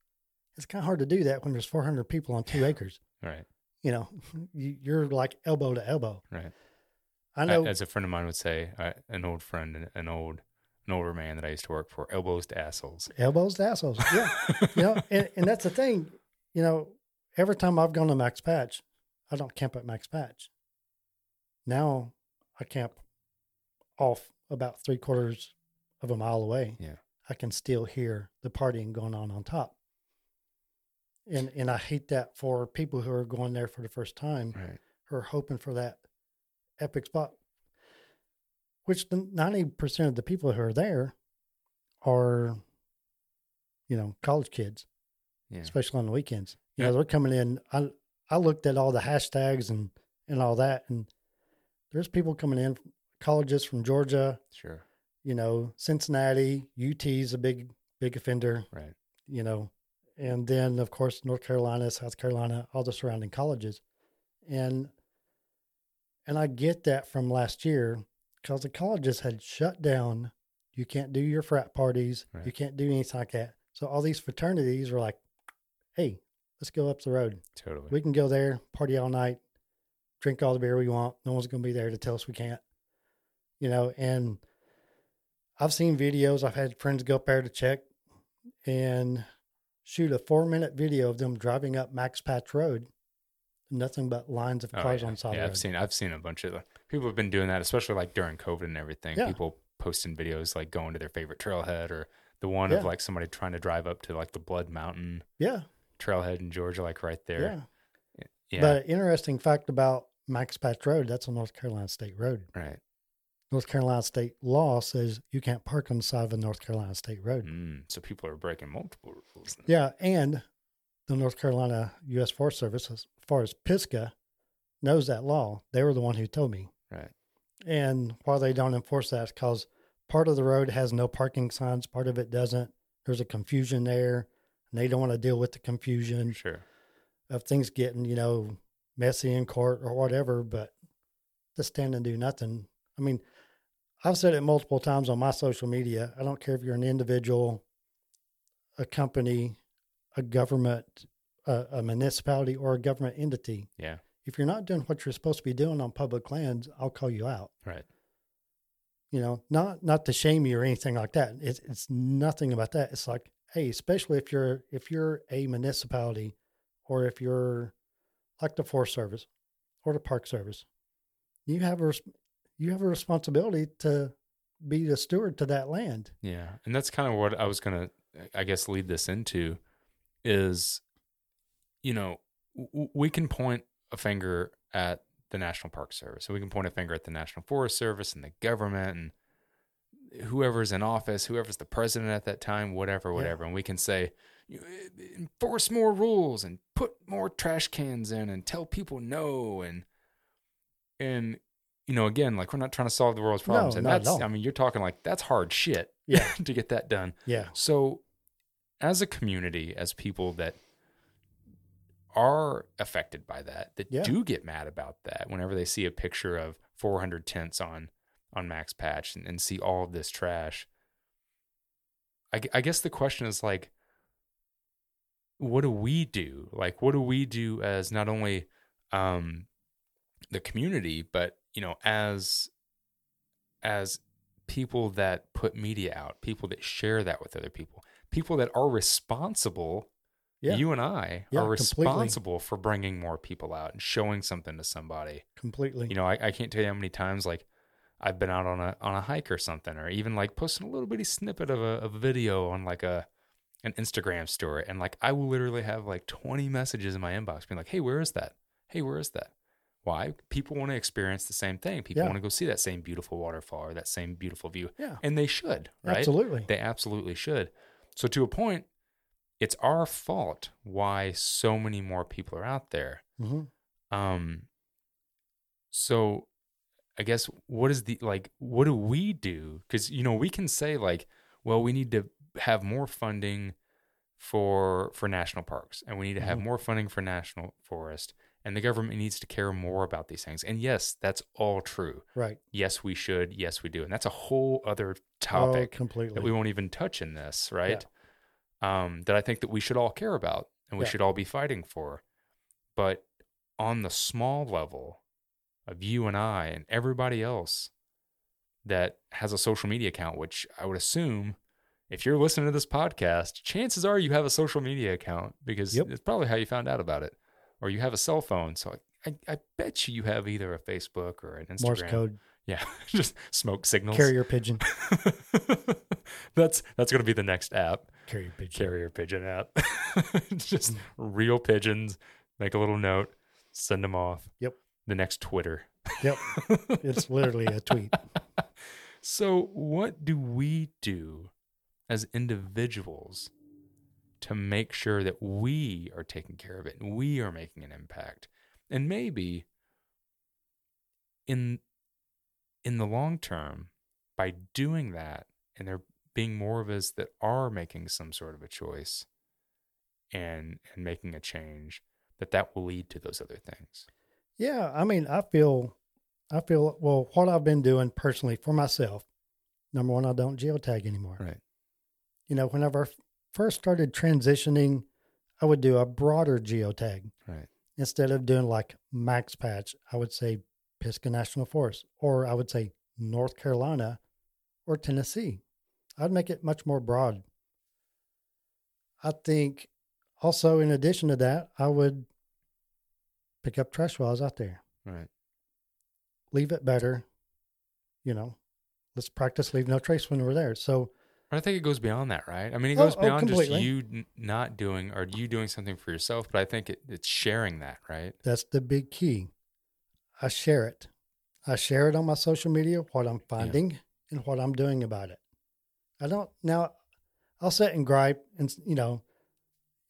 It's kind of hard to do that when there's 400 people on two acres. Right. You know, you, you're like elbow to elbow. Right. I know. As a friend of mine would say, uh, an old friend, an old, an older man that I used to work for, elbows to assholes. elbows to assholes. Yeah. you know, and, and that's the thing. You know, every time I've gone to Max Patch, I don't camp at Max Patch. Now I camp off about three quarters of a mile away. Yeah. I can still hear the partying going on on top. And and I hate that for people who are going there for the first time, Right. who are hoping for that epic spot. Which the ninety percent of the people who are there are, you know, college kids Yeah. especially on the weekends. You Yeah. know, they're coming in. I I looked at all the hashtags and and all that, and there's people coming in, colleges from Georgia, Sure. you know, Cincinnati, UT's a big big offender, Right. you know, and then of course North Carolina, South Carolina, all the surrounding colleges, and and I get that from last year because the colleges had shut down. You can't do your frat parties. You can't do anything like that. So all these fraternities were like, "Hey, let's go up the road. Totally. We can go there, party all night, drink all the beer we want. No one's going to be there to tell us we can't." You know, and I've seen videos. I've had friends go up there to check and shoot a four minute video of them driving up Max Patch Road. Nothing but lines of Oh, cars yeah. on side yeah, I've road. seen I've seen a bunch of people have been doing that, especially like during COVID and everything. Yeah. People posting videos like going to their favorite trailhead or the one Yeah. of like somebody trying to drive up to like the Blood Mountain Yeah, trailhead in Georgia, like right yeah. there. Yeah. But interesting fact about Max Patch Road, that's a North Carolina state road. right. North Carolina state law says you can't park on the side of a North Carolina state road. Mm, so people are breaking multiple rules. then. Yeah, and the North Carolina U.S. Forest Service, as far as Pisgah, knows that law. They were the one who told me. Right. And why they don't enforce that is because part of the road has no parking signs, part of it doesn't. There's a confusion there, and they don't want to deal with the confusion Sure. of things getting, you know, messy in court or whatever. But to stand and do nothing. I mean, I've said it multiple times on my social media. I don't care if you're an individual, a company, a government, a, a municipality, or a government entity. Yeah. If you're not doing what you're supposed to be doing on public lands, I'll call you out. Right. You know, not not to shame you or anything like that. It's it's nothing about that. It's like, hey, especially if you're if you're a municipality, or if you're like the Forest Service or the Park Service, you have a you have a responsibility to be the steward to that land. Yeah. And that's kind of what I was to, I guess, lead this into is, you know, w- we can point a finger at the National Park Service. We can point a finger at the National Forest Service and the government and whoever's in office, whoever's the president at that time, whatever, Yeah. whatever. And we can say, eh, enforce more rules and put more trash cans in and tell people no. And, and, you know, again, like we're not trying to solve the world's No, problems. and that's. I mean, you're talking like that's hard shit Yeah. to get that done. Yeah. So, as a community, as people that are affected by that, that Yeah. do get mad about that, whenever they see a picture of 400 tents on on Max Patch and, and see all of this trash, I, I guess the question is like, what do we do? Like, what do we do as not only um, the community, but you know, as as people that put media out, people that share that with other people, people that are responsible. Yeah. You and I Yeah, are completely. responsible for bringing more people out and showing something to somebody. Completely. You know, I, I can't tell you how many times like I've been out on a on a hike or something, or even like posting a little bitty snippet of a, a video on like a an Instagram story, and like I will literally have like twenty messages in my inbox being like, "Hey, where is that? Hey, where is that?" Why? People want to experience the same thing. People Yeah. want to go see that same beautiful waterfall or that same beautiful view, yeah. and they should, right? Absolutely. They absolutely should. So to a point, it's our fault why so many more people are out there. hmm Um so I guess what is the like what do we do? Cuz you know, we can say like, well, we need to have more funding for for national parks and we need to have Mhm. more funding for national forest and the government needs to care more about these things. And yes, that's all true. Right. Yes, we should. Yes, we do. And that's a whole other Oh, topic completely. that we won't even touch in this, right? Um, that I think that we should all care about and we Yeah. should all be fighting for. But on the small level of you and I and everybody else that has a social media account, which I would assume if you're listening to this podcast, chances are you have a social media account because Yep. it's probably how you found out about it, or you have a cell phone. So I, I bet you you have either a Facebook or an Instagram. Morse code, Yeah, just smoke signals. carrier pigeon, that's that's gonna be the next app, carrier pigeon. carrier pigeon app. Just mm. real pigeons. Make a little note, send them off. Yep. The next Twitter. Yep. It's literally a tweet. So, what do we do as individuals to make sure that we are taking care of it and we are making an impact? And maybe in in the long term, by doing that, and there being more of us that are making some sort of a choice and and making a change, that that will lead to those other things. Yeah, I mean, I feel, I feel. Well, what I've been doing personally for myself. Number one, I don't geotag anymore. Right. You know, whenever I first started transitioning, I would do a broader geotag Right. instead of doing like max patch. I would say Pisgah National Forest, or I would say North Carolina or Tennessee. I'd make it much more broad. I think also, in addition to that, I would pick up trash while I was out there. Right. Leave it better. You know, let's practice leave no trace when we're there. So, I think it goes beyond that, right? I mean, it Oh, goes oh, beyond just you n- not doing or you doing something for yourself, but I think it, it's sharing that, right? That's the big key. I share it. I share it on my social media, what I'm finding and what I'm doing about it. I don't now I'll sit and gripe and you know,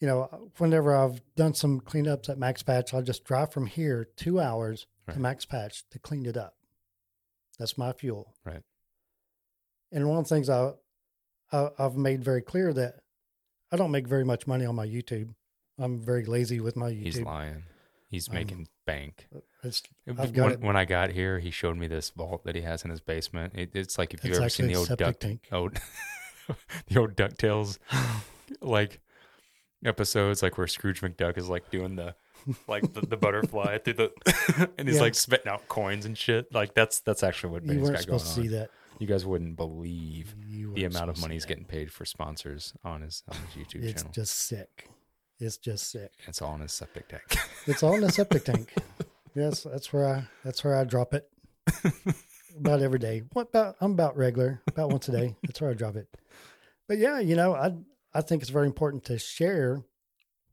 you know, whenever I've done some cleanups at Max Patch, I'll just drive from here two hours Right. to Max Patch to clean it up. That's my fuel. Right. And one of the things I, I I've made very clear that I don't make very much money on my YouTube. I'm very lazy with my YouTube. He's lying. He's Um, making bank. It's, When, I've got it. when I got here, he showed me this vault that he has in his basement. It, it's like if you've It's ever seen the old duck, tank. old, the old Ducktales like episodes, like where Scrooge McDuck is like doing the like the, the butterfly through the, and he's Yeah. like spitting out coins and shit. Like that's that's actually what you Benny's weren't got going supposed to on. see that. You guys wouldn't believe the amount of money he's getting paid for sponsors on his on his YouTube It's channel. It's just sick. It's just sick. it's all in his septic tank. It's all in the septic tank. Yes, that's where I that's where I drop it. about every day. What about I'm about regular, about once a day. That's where I drop it. But yeah, you know, I I think it's very important to share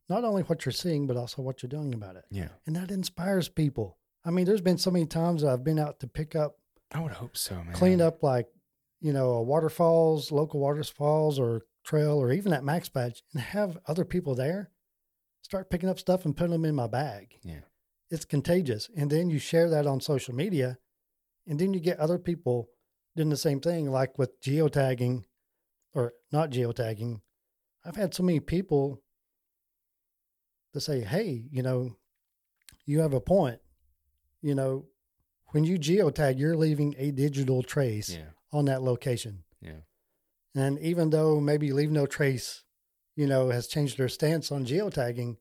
not only what you're seeing, but also what you're doing about it. yeah, And that inspires people. I mean, there's been so many times I've been out to pick up, I would hope so, man. clean up like, you know, a waterfalls, local waterfalls or trail or even at Max Patch and have other people there start picking up stuff and putting them in my bag. Yeah, It's contagious. And then you share that on social media and then you get other people doing the same thing, like with geotagging or not geotagging. I've had so many people to say, hey, you know, you have a point. You know, when you geotag, you're leaving a digital trace yeah, on that location. yeah, And even though maybe Leave No Trace, you know, has changed their stance on geotagging,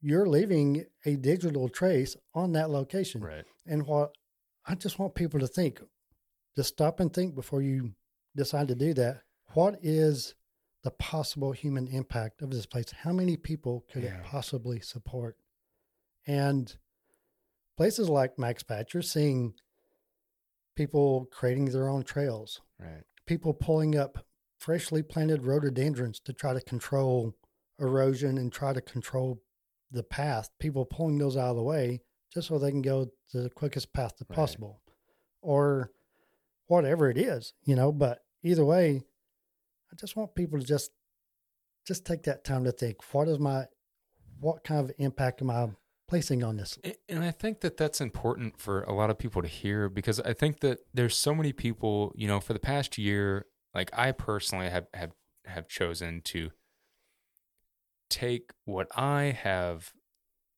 you're leaving a digital trace on that location. right. And what I just want people to think, just stop and think before you decide to do that. What is the possible human impact of this place? How many people could Yeah. it possibly support? And places like Max Patch, you're seeing people creating their own trails, Right. people pulling up freshly planted rhododendrons to try to control erosion and try to control the path, people pulling those out of the way just so they can go the quickest path Right. possible or whatever it is, you know, but either way, I just want people to just just take that time to think, what is my what kind of impact am I placing on this? And I think that that's important for a lot of people to hear because I think that there's so many people, you know, for the past year, like I personally have have have chosen to take what I have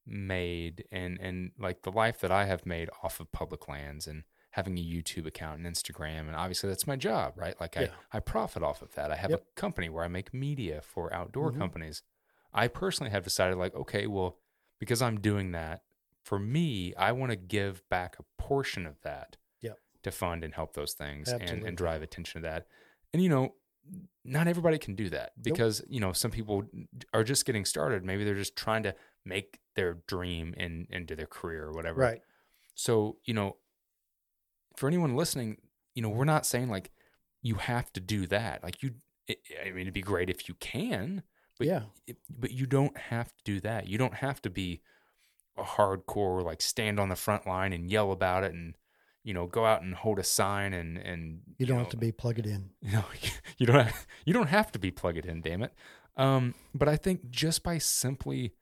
made and and like the life that I have made off of public lands and having a YouTube account and Instagram and obviously that's my job, right? Like Yeah. I I profit off of that. I have Yep. a company where I make media for outdoor Mhm. companies. I personally have decided like okay, well because I'm doing that for me, I want to give back a portion of that Yep. to fund and help those things and, and drive attention to that. And you know, not everybody can do that because you know some people are just getting started. Maybe they're just trying to make their dream in, into their career or whatever. Right. So you know, for anyone listening, you know, we're not saying like you have to do that. Like you, it, I mean, it'd be great if you can, but yeah. it- but you don't have to do that. You don't have to be a hardcore like stand on the front line and yell about it and you know go out and hold a sign and and You don't know, have to be plugged in. you know you don't have, you don't have to be plugged in damn it um but i think just by simply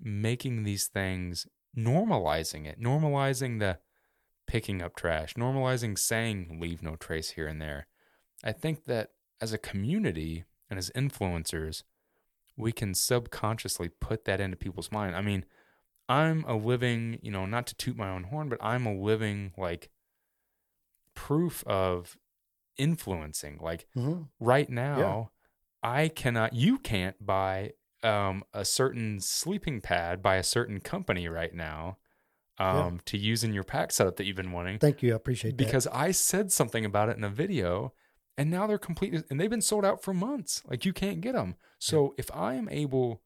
making these things normalizing it normalizing the picking up trash normalizing saying leave no trace here and there. I think that as a community and as influencers we can subconsciously put that into people's mind. I mean i'm a living you know not to toot my own horn but i'm a living like proof of influencing. Like hmm right now i cannot you can't buy um, a certain sleeping pad by a certain company right now um, Yeah. to use in your pack setup that you've been wanting Thank you. I appreciate that. because i said something about it in a video and now they're completely and they've been sold out for months like you can't get them so if i am able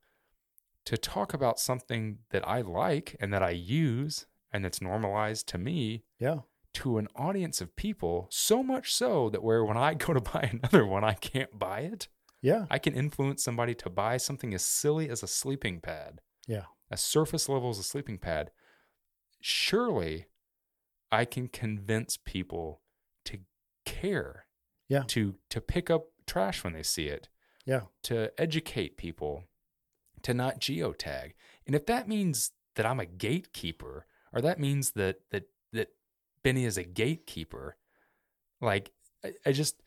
to talk about something that i like and that i use and that's normalized to me Yeah. to an audience of people so much so that where when i go to buy another one i can't buy it Yeah. i can influence somebody to buy something as silly as a sleeping pad Yeah. a surface level as a sleeping pad surely i can convince people to care Yeah. to to pick up trash when they see it Yeah. to educate people to not geotag and if that means that i'm a gatekeeper or that means that that that benny is a gatekeeper like I, I just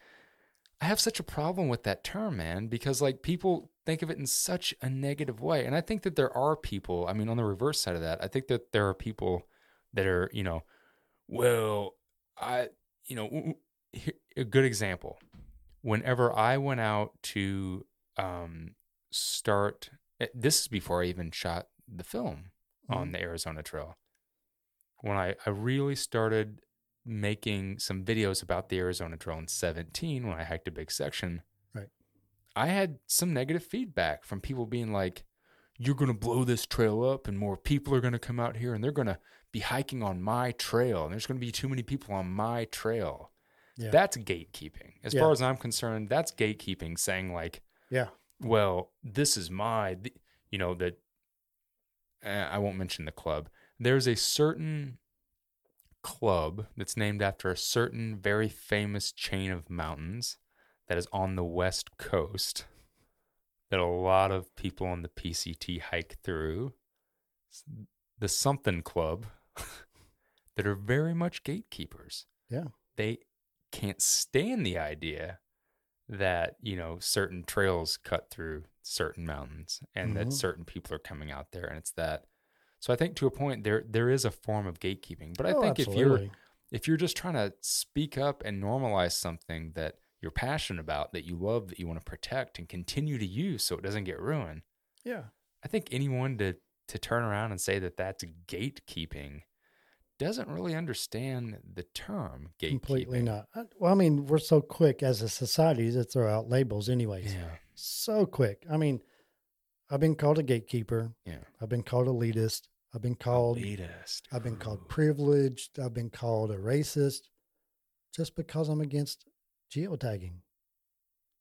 i have such a problem with that term man because like people think of it in such a negative way and i think that there are people i mean on the reverse side of that i think that there are people that are you know well i you know w- w- here- a good example. Whenever i went out to um start eh, this is before i even shot the film on the arizona trail. When i i really started making some videos about the arizona trail in 17 when i hiked a big section Right. i had some negative feedback from people being like you're going to blow this trail up and more people are going to come out here and they're going to be hiking on my trail and there's going to be too many people on my trail Yeah. that's gatekeeping as Yeah. far as i'm concerned that's gatekeeping saying like Yeah. well this is my you know that eh, i won't mention the club there's a certain club that's named after a certain very famous chain of mountains that is on the west coast that a lot of people on the PCT hike through It's the something club that are very much gatekeepers Yeah. they can't stand the idea that you know certain trails cut through certain mountains and that Mhm. certain people are coming out there and it's that so i think to a point there there is a form of gatekeeping but i Oh, think if you're if you're just trying to speak up and normalize something that you're passionate about that you love that you want to protect and continue to use so it doesn't get ruined Yeah. i think anyone to to turn around and say that that's gatekeeping doesn't really understand the term gatekeeping Completely not. Uh, Well, I mean, we're so quick as a society to throw out labels, anyways. yeah So quick. I mean, I've been called a gatekeeper. yeah I've been called elitist. I've been called. elitist I've been called Ooh. privileged. I've been called a racist, just because I'm against geotagging.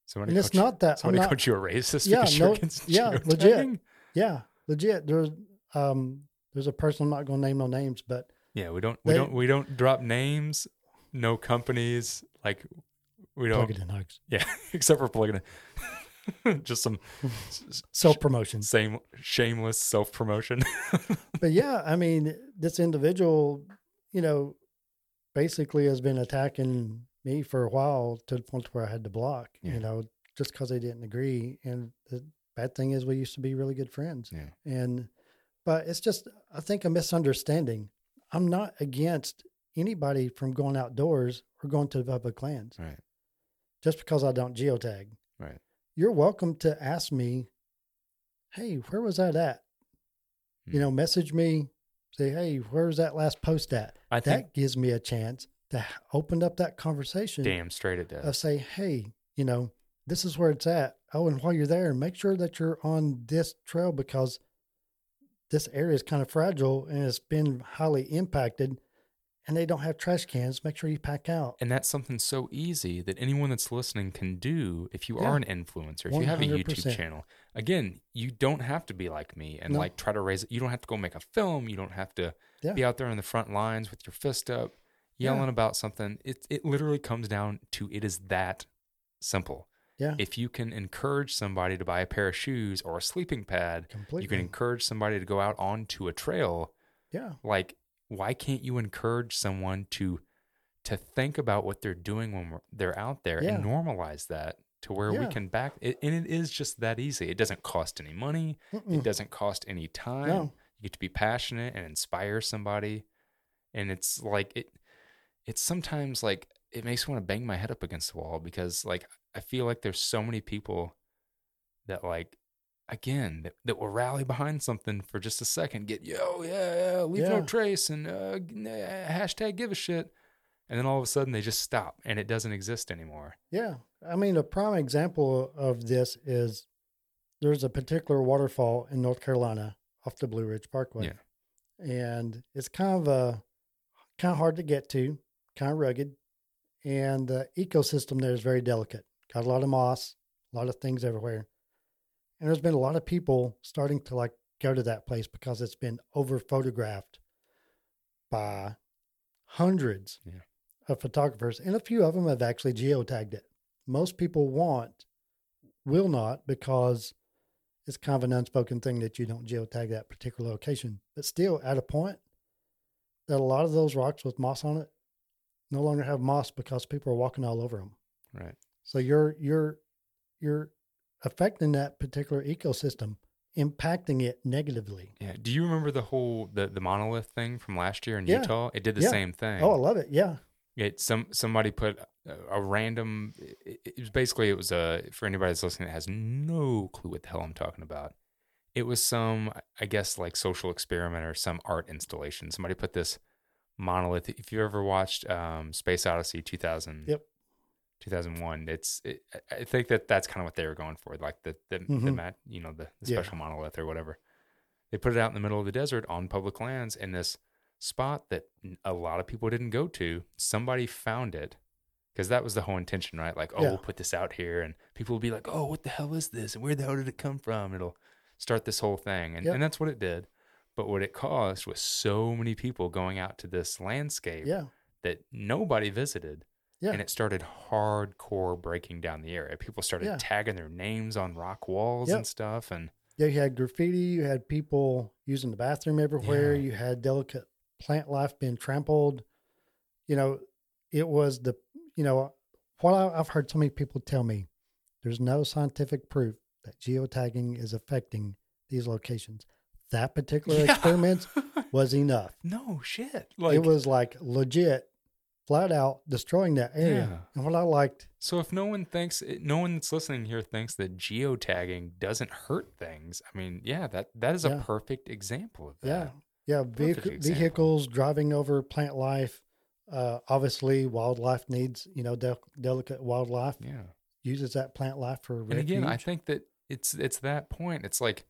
Somebody And it's you- not that I'm somebody not. called you a racist Yeah, no- yeah, legit. Yeah, legit. There's um, there's a person I'm not going to name no names, but Yeah, we don't we They- don't we don't drop names, no companies, like we don't plug it in hugs. Yeah, except for plugging it. Just some Self promotion. same shameless self promotion. but yeah, I mean, this individual, you know, basically has been attacking me for a while to the point where I had to block, Yeah. you know, just because they didn't agree. And the bad thing is, we used to be really good friends. yeah. And, but it's just, I think, a misunderstanding. I'm not against anybody from going outdoors or going to the public lands Right. just because I don't geotag. Right. You're welcome to ask me, hey, where was that at? You Hmm. know, message me, say, hey, where's that last post at? I think That gives me a chance to open up that conversation damn straight it does. of say, hey, you know, this is where it's at. Oh, and while you're there, make sure that you're on this trail because this area is kind of fragile and it's been highly impacted and they don't have trash cans. Make sure you pack out. And that's something so easy that anyone that's listening can do if you are an influencer, if you have a YouTube channel. Again, you don't have to be like me and No. like try to raise it. You don't have to go make a film. You don't have to Yeah. be out there on the front lines with your fist up, Yeah. yelling about something. It it literally comes down to it is that simple. Yeah. If you can encourage somebody to buy a pair of shoes or a sleeping pad, Completely. you can encourage somebody to go out onto a trail yeah. like why can't you encourage someone to to think about what they're doing when we're, they're out there Yeah. and normalize that to where we can back it and it is just that easy it doesn't cost any money it Mm-mm. doesn't cost any time No. you get to be passionate and inspire somebody and it's like it it's sometimes like it makes me want to bang my head up against the wall because like i feel like there's so many people that like again that, that will rally behind something for just a second get yo yeah yeah leave no trace and uh, uh, hashtag give a shit and then all of a sudden they just stop and it doesn't exist anymore. Yeah. I mean, a prime example of this is there's a particular waterfall in North Carolina off the Blue Ridge Parkway. Yeah. And it's kind of a kind of hard to get to, kind of rugged, and the ecosystem there is very delicate. Got a lot of moss, a lot of things everywhere. And there's been a lot of people starting to like go to that place because it's been over photographed by hundreds Yeah. of photographers, and a few of them have actually geotagged it. Most people want, will not, because it's kind of an unspoken thing that you don't geotag that particular location. But still, at a point, that a lot of those rocks with moss on it no longer have moss because people are walking all over them. Right. So you're you're you're affecting that particular ecosystem, impacting it negatively. Yeah. Do you remember the whole the, the monolith thing from last year in Yeah. Utah? It did the Yeah. same thing. Oh, I love it. Yeah. It some somebody put a, random. It, it was basically it was a for anybody that's listening that has no clue what the hell I'm talking about. It was some I guess like social experiment or some art installation. Somebody put this monolith. If you ever watched um, Space Odyssey 2000, Yep. 2001, it's it, I- I think that that's kind of what they were going for, like the the, the Mhm. mat, you know, the, the Yeah. special monolith or whatever. They put it out in the middle of the desert on public lands in this spot that a lot of people didn't go to. Somebody found it because that was the whole intention, right? Like, oh, Yeah. we'll put this out here, and people will be like, oh, what the hell is this? And where the hell did it come from? It'll start this whole thing, and, Yep. and that's what it did. But what it caused was so many people going out to this landscape Yeah. that nobody visited. Yeah. And it started hardcore breaking down the area. People started Yeah. tagging their names on rock walls Yep. and stuff. And Yeah, you had graffiti, you had people using the bathroom everywhere, Yeah. you had delicate plant life being trampled. You know, it was the, you know, what I've heard so many people tell me, there's no scientific proof that geotagging is affecting these locations. That particular Yeah. experiment was enough. no shit. Like, it was like legit, flat out destroying that area. Yeah. And what I liked, so if no one thinks, no one that's listening here thinks that geotagging doesn't hurt things, I mean, yeah, that that is a perfect example of that. Yeah, yeah. Vehicles driving over plant life. Uh, obviously, wildlife needs you know del- delicate wildlife Yeah. uses that plant life for And again, I think that it's it's that point. It's like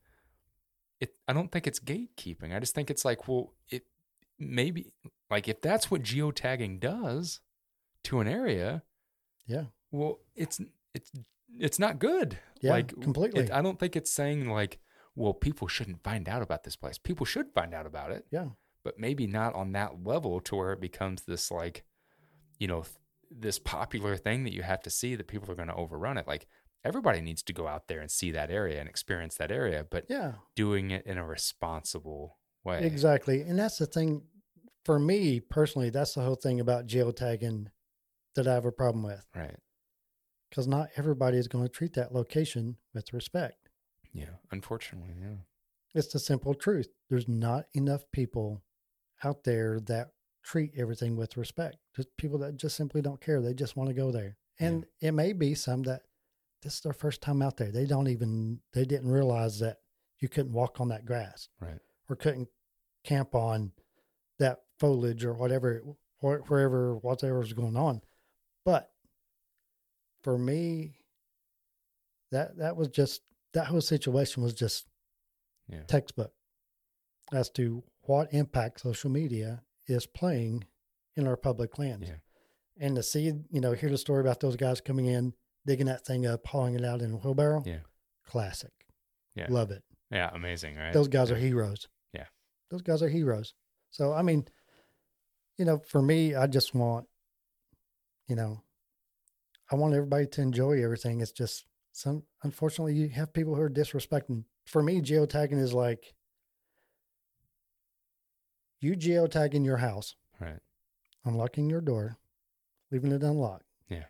it I don't think it's gatekeeping. I just think it's like, well, it maybe like if that's what geotagging does to an area, yeah, well, it's it's it's not good. Yeah, like completely. it- I don't think it's saying like, well, people shouldn't find out about this place. People should find out about it, yeah, but maybe not on that level to where it becomes this like, you know, th- this popular thing that you have to see that people are going to overrun it. Like everybody needs to go out there and see that area and experience that area, but yeah. doing it in a responsible way. Exactly, and that's the thing. For me personally, that's the whole thing about geotagging that I have a problem with Right. because not everybody is going to treat that location with respect. Yeah. Unfortunately. Yeah. It's the simple truth. There's not enough people out there that treat everything with respect. Just people that just simply don't care. They just want to go there. And it may be some that this is their first time out there. They don't even they didn't realize that you couldn't walk on that grass Right. Or couldn't camp on that foliage or whatever wh- wherever whatever was going on. But for me, that that was just that whole situation was just Yeah. textbook as to what impact social media is playing in our public lands. Yeah. And to see, you know, hear the story about those guys coming in, digging that thing up, hauling it out in a wheelbarrow. Yeah. Classic. Yeah. Love it. Yeah. Amazing. Right. Those guys Yeah. are heroes. Yeah. Those guys are heroes. So, I mean, you know, for me, I just want, you know, I want everybody to enjoy everything. It's just some, unfortunately, you have people who are disrespecting. For me, geotagging is like you geotagging your house, Right. unlocking your door, leaving it unlocked. Yeah.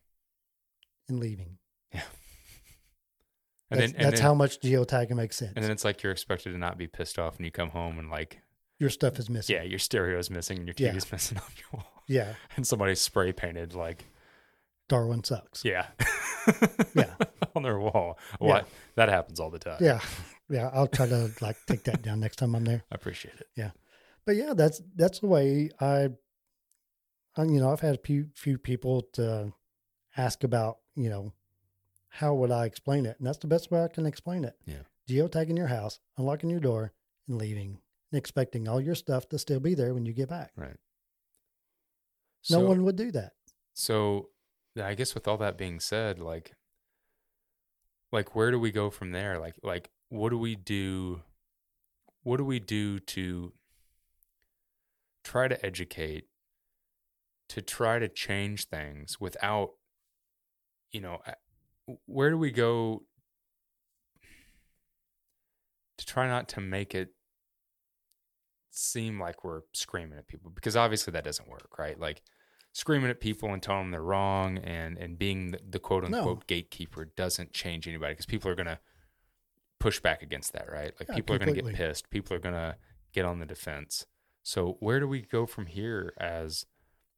And leaving. And that's then, and that's then, how much geotagging makes sense. and then it's like you're expected to not be pissed off when you come home and like, your stuff is missing. yeah, your stereo is missing and your Yeah. TV's missing off your wall. Yeah. And somebody spray painted like, Darwin sucks. yeah. Yeah. on their wall. Yeah. What? That happens all the time. Yeah. Yeah. I'll try to like take that down next time I'm there. I appreciate it. Yeah. But yeah, that's that's the way I um, you know, I've had a few few people to ask about, you know, how would I explain it? And that's the best way I can explain it. Yeah. Geotagging your house, unlocking your door, and leaving, expecting all your stuff to still be there when you get back. Right. No So- one would do that. So I guess with all that being said, like like where do we go from there? Like like what do we do what do we do to try to educate to try to change things without you know where do we go to try not to make it seem like we're screaming at people because obviously that doesn't work right? Like screaming at people and telling them they're wrong and and being the, the quote unquote No. gatekeeper doesn't change anybody because people are going to push back against that right? Like Yeah, people are going to get pissed people are going to get on the defense. So where do we go from here as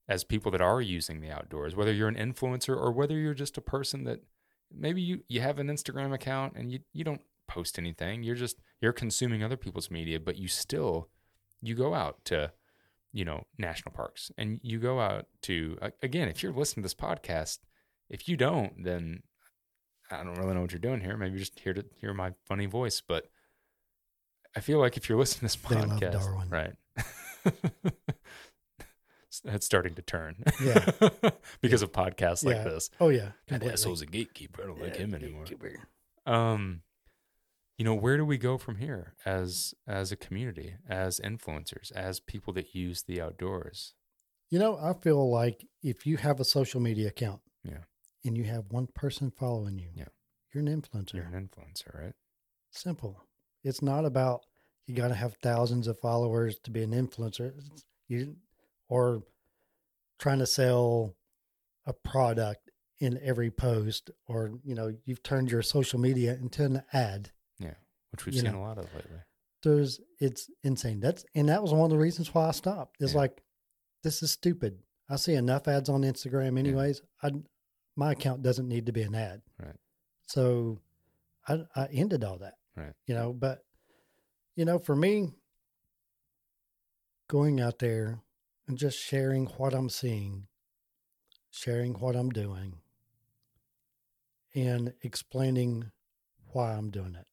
as people that are using the outdoors whether you're an influencer or whether you're just a person that maybe you you have an Instagram account and you you don't post anything you're just you're consuming other people's media but you still you go out to you know national parks and you go out to again if you're listening to this podcast if you don't then i don't really know what you're doing here maybe you're just here to hear my funny voice but i feel like if you're listening to this podcast Darwin. right it's starting to turn Yeah. because of podcasts like Yeah. this Oh yeah, that completely. asshole's a gatekeeper i don't like Yeah, him anymore gatekeeper. um you know where do we go from here as as a community as influencers as people that use the outdoors You know, I feel like if you have a social media account, Yeah. and you have one person following you, Yeah. you're an influencer. you're an influencer right Simple. It's not about you got to have thousands of followers to be an influencer. You or trying to sell a product in every post, or you know, you've turned your social media into an ad. Which we've seen know. a lot of lately There's it's insane. That's and that was one of the reasons why I stopped. It's Yeah. like this is stupid. I see enough ads on Instagram, anyways. I my account doesn't need to be an ad. Right. So I I ended all that. Right. You know, but you know, for me, going out there and just sharing what I'm seeing, sharing what I'm doing, and explaining why I'm doing it.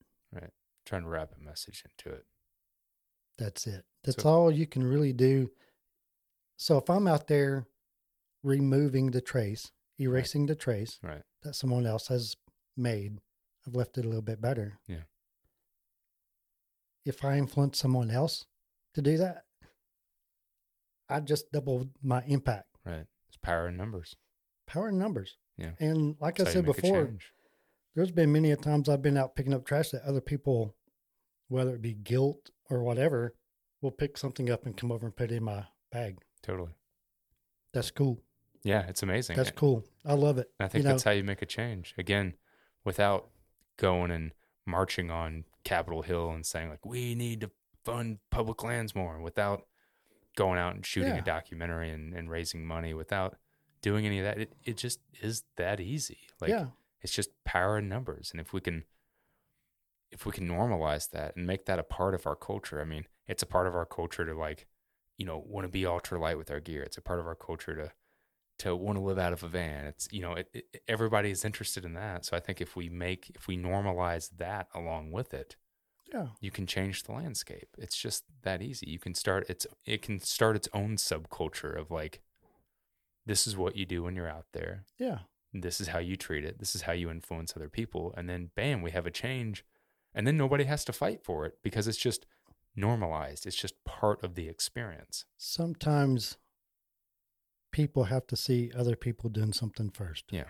Trying to wrap a message into it That's it. That's So- all you can really do. So if I'm out there removing the trace, erasing the trace right that someone else has made, I've left it a little bit better. Yeah. If I influence someone else to do that, I just doubled my impact. right it's power in numbers Power in numbers. Yeah. And like That's I said before, there's been many a times I've been out picking up trash that other people, whether it be guilt or whatever, will pick something up and come over and put it in my bag. totally That's cool. yeah it's amazing That's cool. I love it. And I think you know, that's how you make a change. Again, without going and marching on Capitol Hill and saying like we need to fund public lands more, without going out and shooting Yeah. a documentary and, and raising money, without doing any of that. It it just is that easy. Like yeah, it's just power in numbers. And if we can if we can normalize that and make that a part of our culture, I mean, it's a part of our culture to like, you know, want to be ultra light with our gear. It's a part of our culture to to want to live out of a van. It's you know, it, it, everybody is interested in that. So I think if we make if we normalize that along with it, yeah, you can change the landscape. It's just that easy. You can start it's it can start its own subculture of like this is what you do when you're out there yeah. this is how you treat it this is how you influence other people and then bam we have a change and then nobody has to fight for it because it's just normalized it's just part of the experience Sometimes people have to see other people doing something first. yeah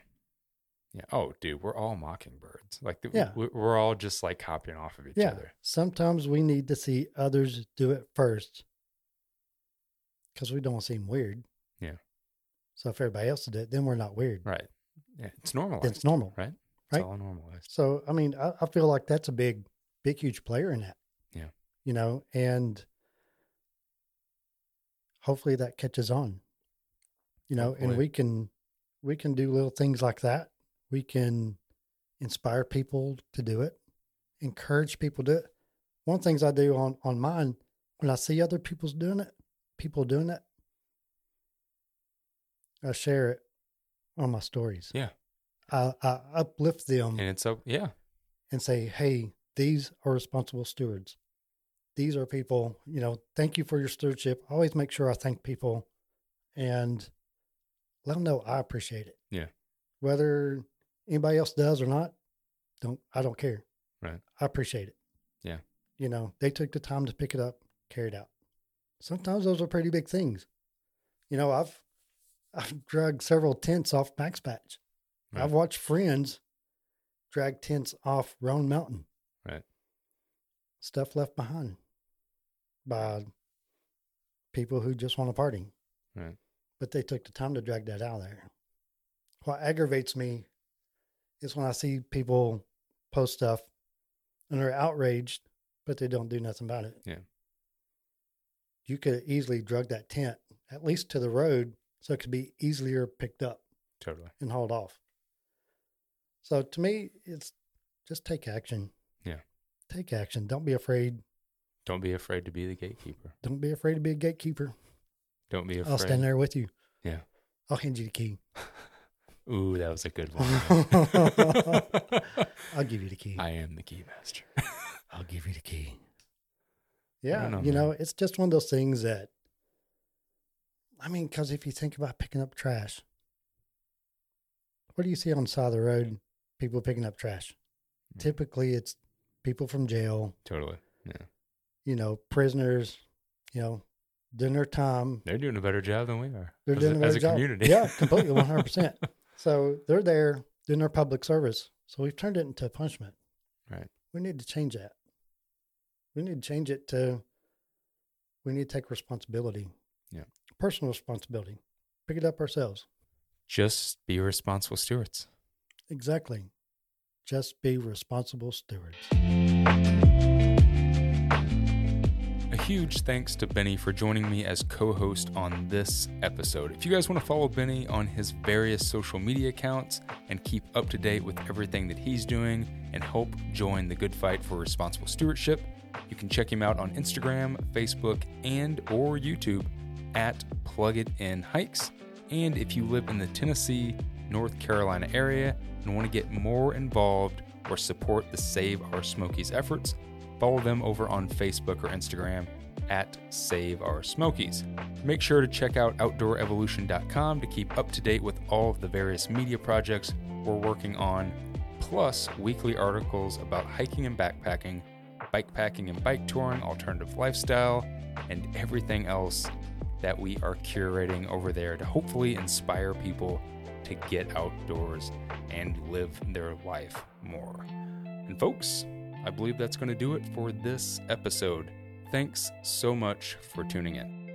Yeah. oh dude we're all mockingbirds like Yeah. we- we're all just like copying off of each Yeah. other Sometimes we need to see others do it first because we don't seem weird. Yeah. So if everybody else did it, then we're not weird. right yeah, it's normal. It's normal. right it's Right. all normalized So I mean, I, I feel like that's a big, big, huge player in that. Yeah. You know, and hopefully that catches on. You know, Hopefully. and we can we can do little things like that. We can inspire people to do it, encourage people to do it. One of the things I do on on mine when I see other people's doing it, people doing it, I share it on my stories. Yeah. I, I uplift them And it's so yeah, and say, hey, these are responsible stewards. These are people, you know, thank you for your stewardship. I always make sure I thank people and let them know I appreciate it. Yeah. Whether anybody else does or not, don't I don't care. Right. I appreciate it. Yeah. You know, they took the time to pick it up, carry it out. Sometimes those are pretty big things. You know, I've I've dragged several tents off Max Patch. Right. I've watched friends drag tents off Roan Mountain. Right. Stuff left behind by people who just want to party. Right. But they took the time to drag that out of there. What aggravates me is when I see people post stuff and they're outraged, but they don't do nothing about it. Yeah. You could easily drug that tent at least to the road so it could be easier picked up totally. and hauled off. So to me, it's just take action. Yeah. Take action. Don't be afraid. Don't be afraid to be the gatekeeper. Don't be afraid to be a gatekeeper. Don't be afraid. I'll stand there with you. Yeah. I'll hand you the key. Ooh, that was a good one. I'll give you the key. I am the key master. I'll give you the key. Yeah. know, you know, it's just one of those things that, I mean, because if you think about picking up trash, what do you see on the side of the road? People picking up trash. Mm. Typically, it's people from jail, totally. Yeah. you know, prisoners, you know, doing their time. They're doing a better job than we are. They're as doing a, as better a job. community. Yeah, completely, one hundred percent. So they're there doing their public service. So we've turned it into a punishment. Right. We need to change that. We need to change it to. We need to take responsibility. Yeah. Personal responsibility. Pick it up ourselves. Just be responsible stewards. Exactly. Just be responsible stewards. A huge thanks to Benny for joining me as co host on this episode. If you guys want to follow Benny on his various social media accounts and keep up to date with everything that he's doing and help join the good fight for responsible stewardship, you can check him out on Instagram, Facebook, and or YouTube at Plug It In Hikes. And if you live in the Tennessee, North Carolina area and want to get more involved or support the Save Our Smokies efforts, follow them over on Facebook or Instagram at Save Our Smokies. Make sure to check out OutdoorEvolution.com to keep up to date with all of the various media projects we're working on, plus weekly articles about hiking and backpacking, bikepacking and bike touring, alternative lifestyle, and everything else that we are curating over there to hopefully inspire people to get outdoors and live their life more. And folks, I believe that's going to do it for this episode. Thanks so much for tuning in.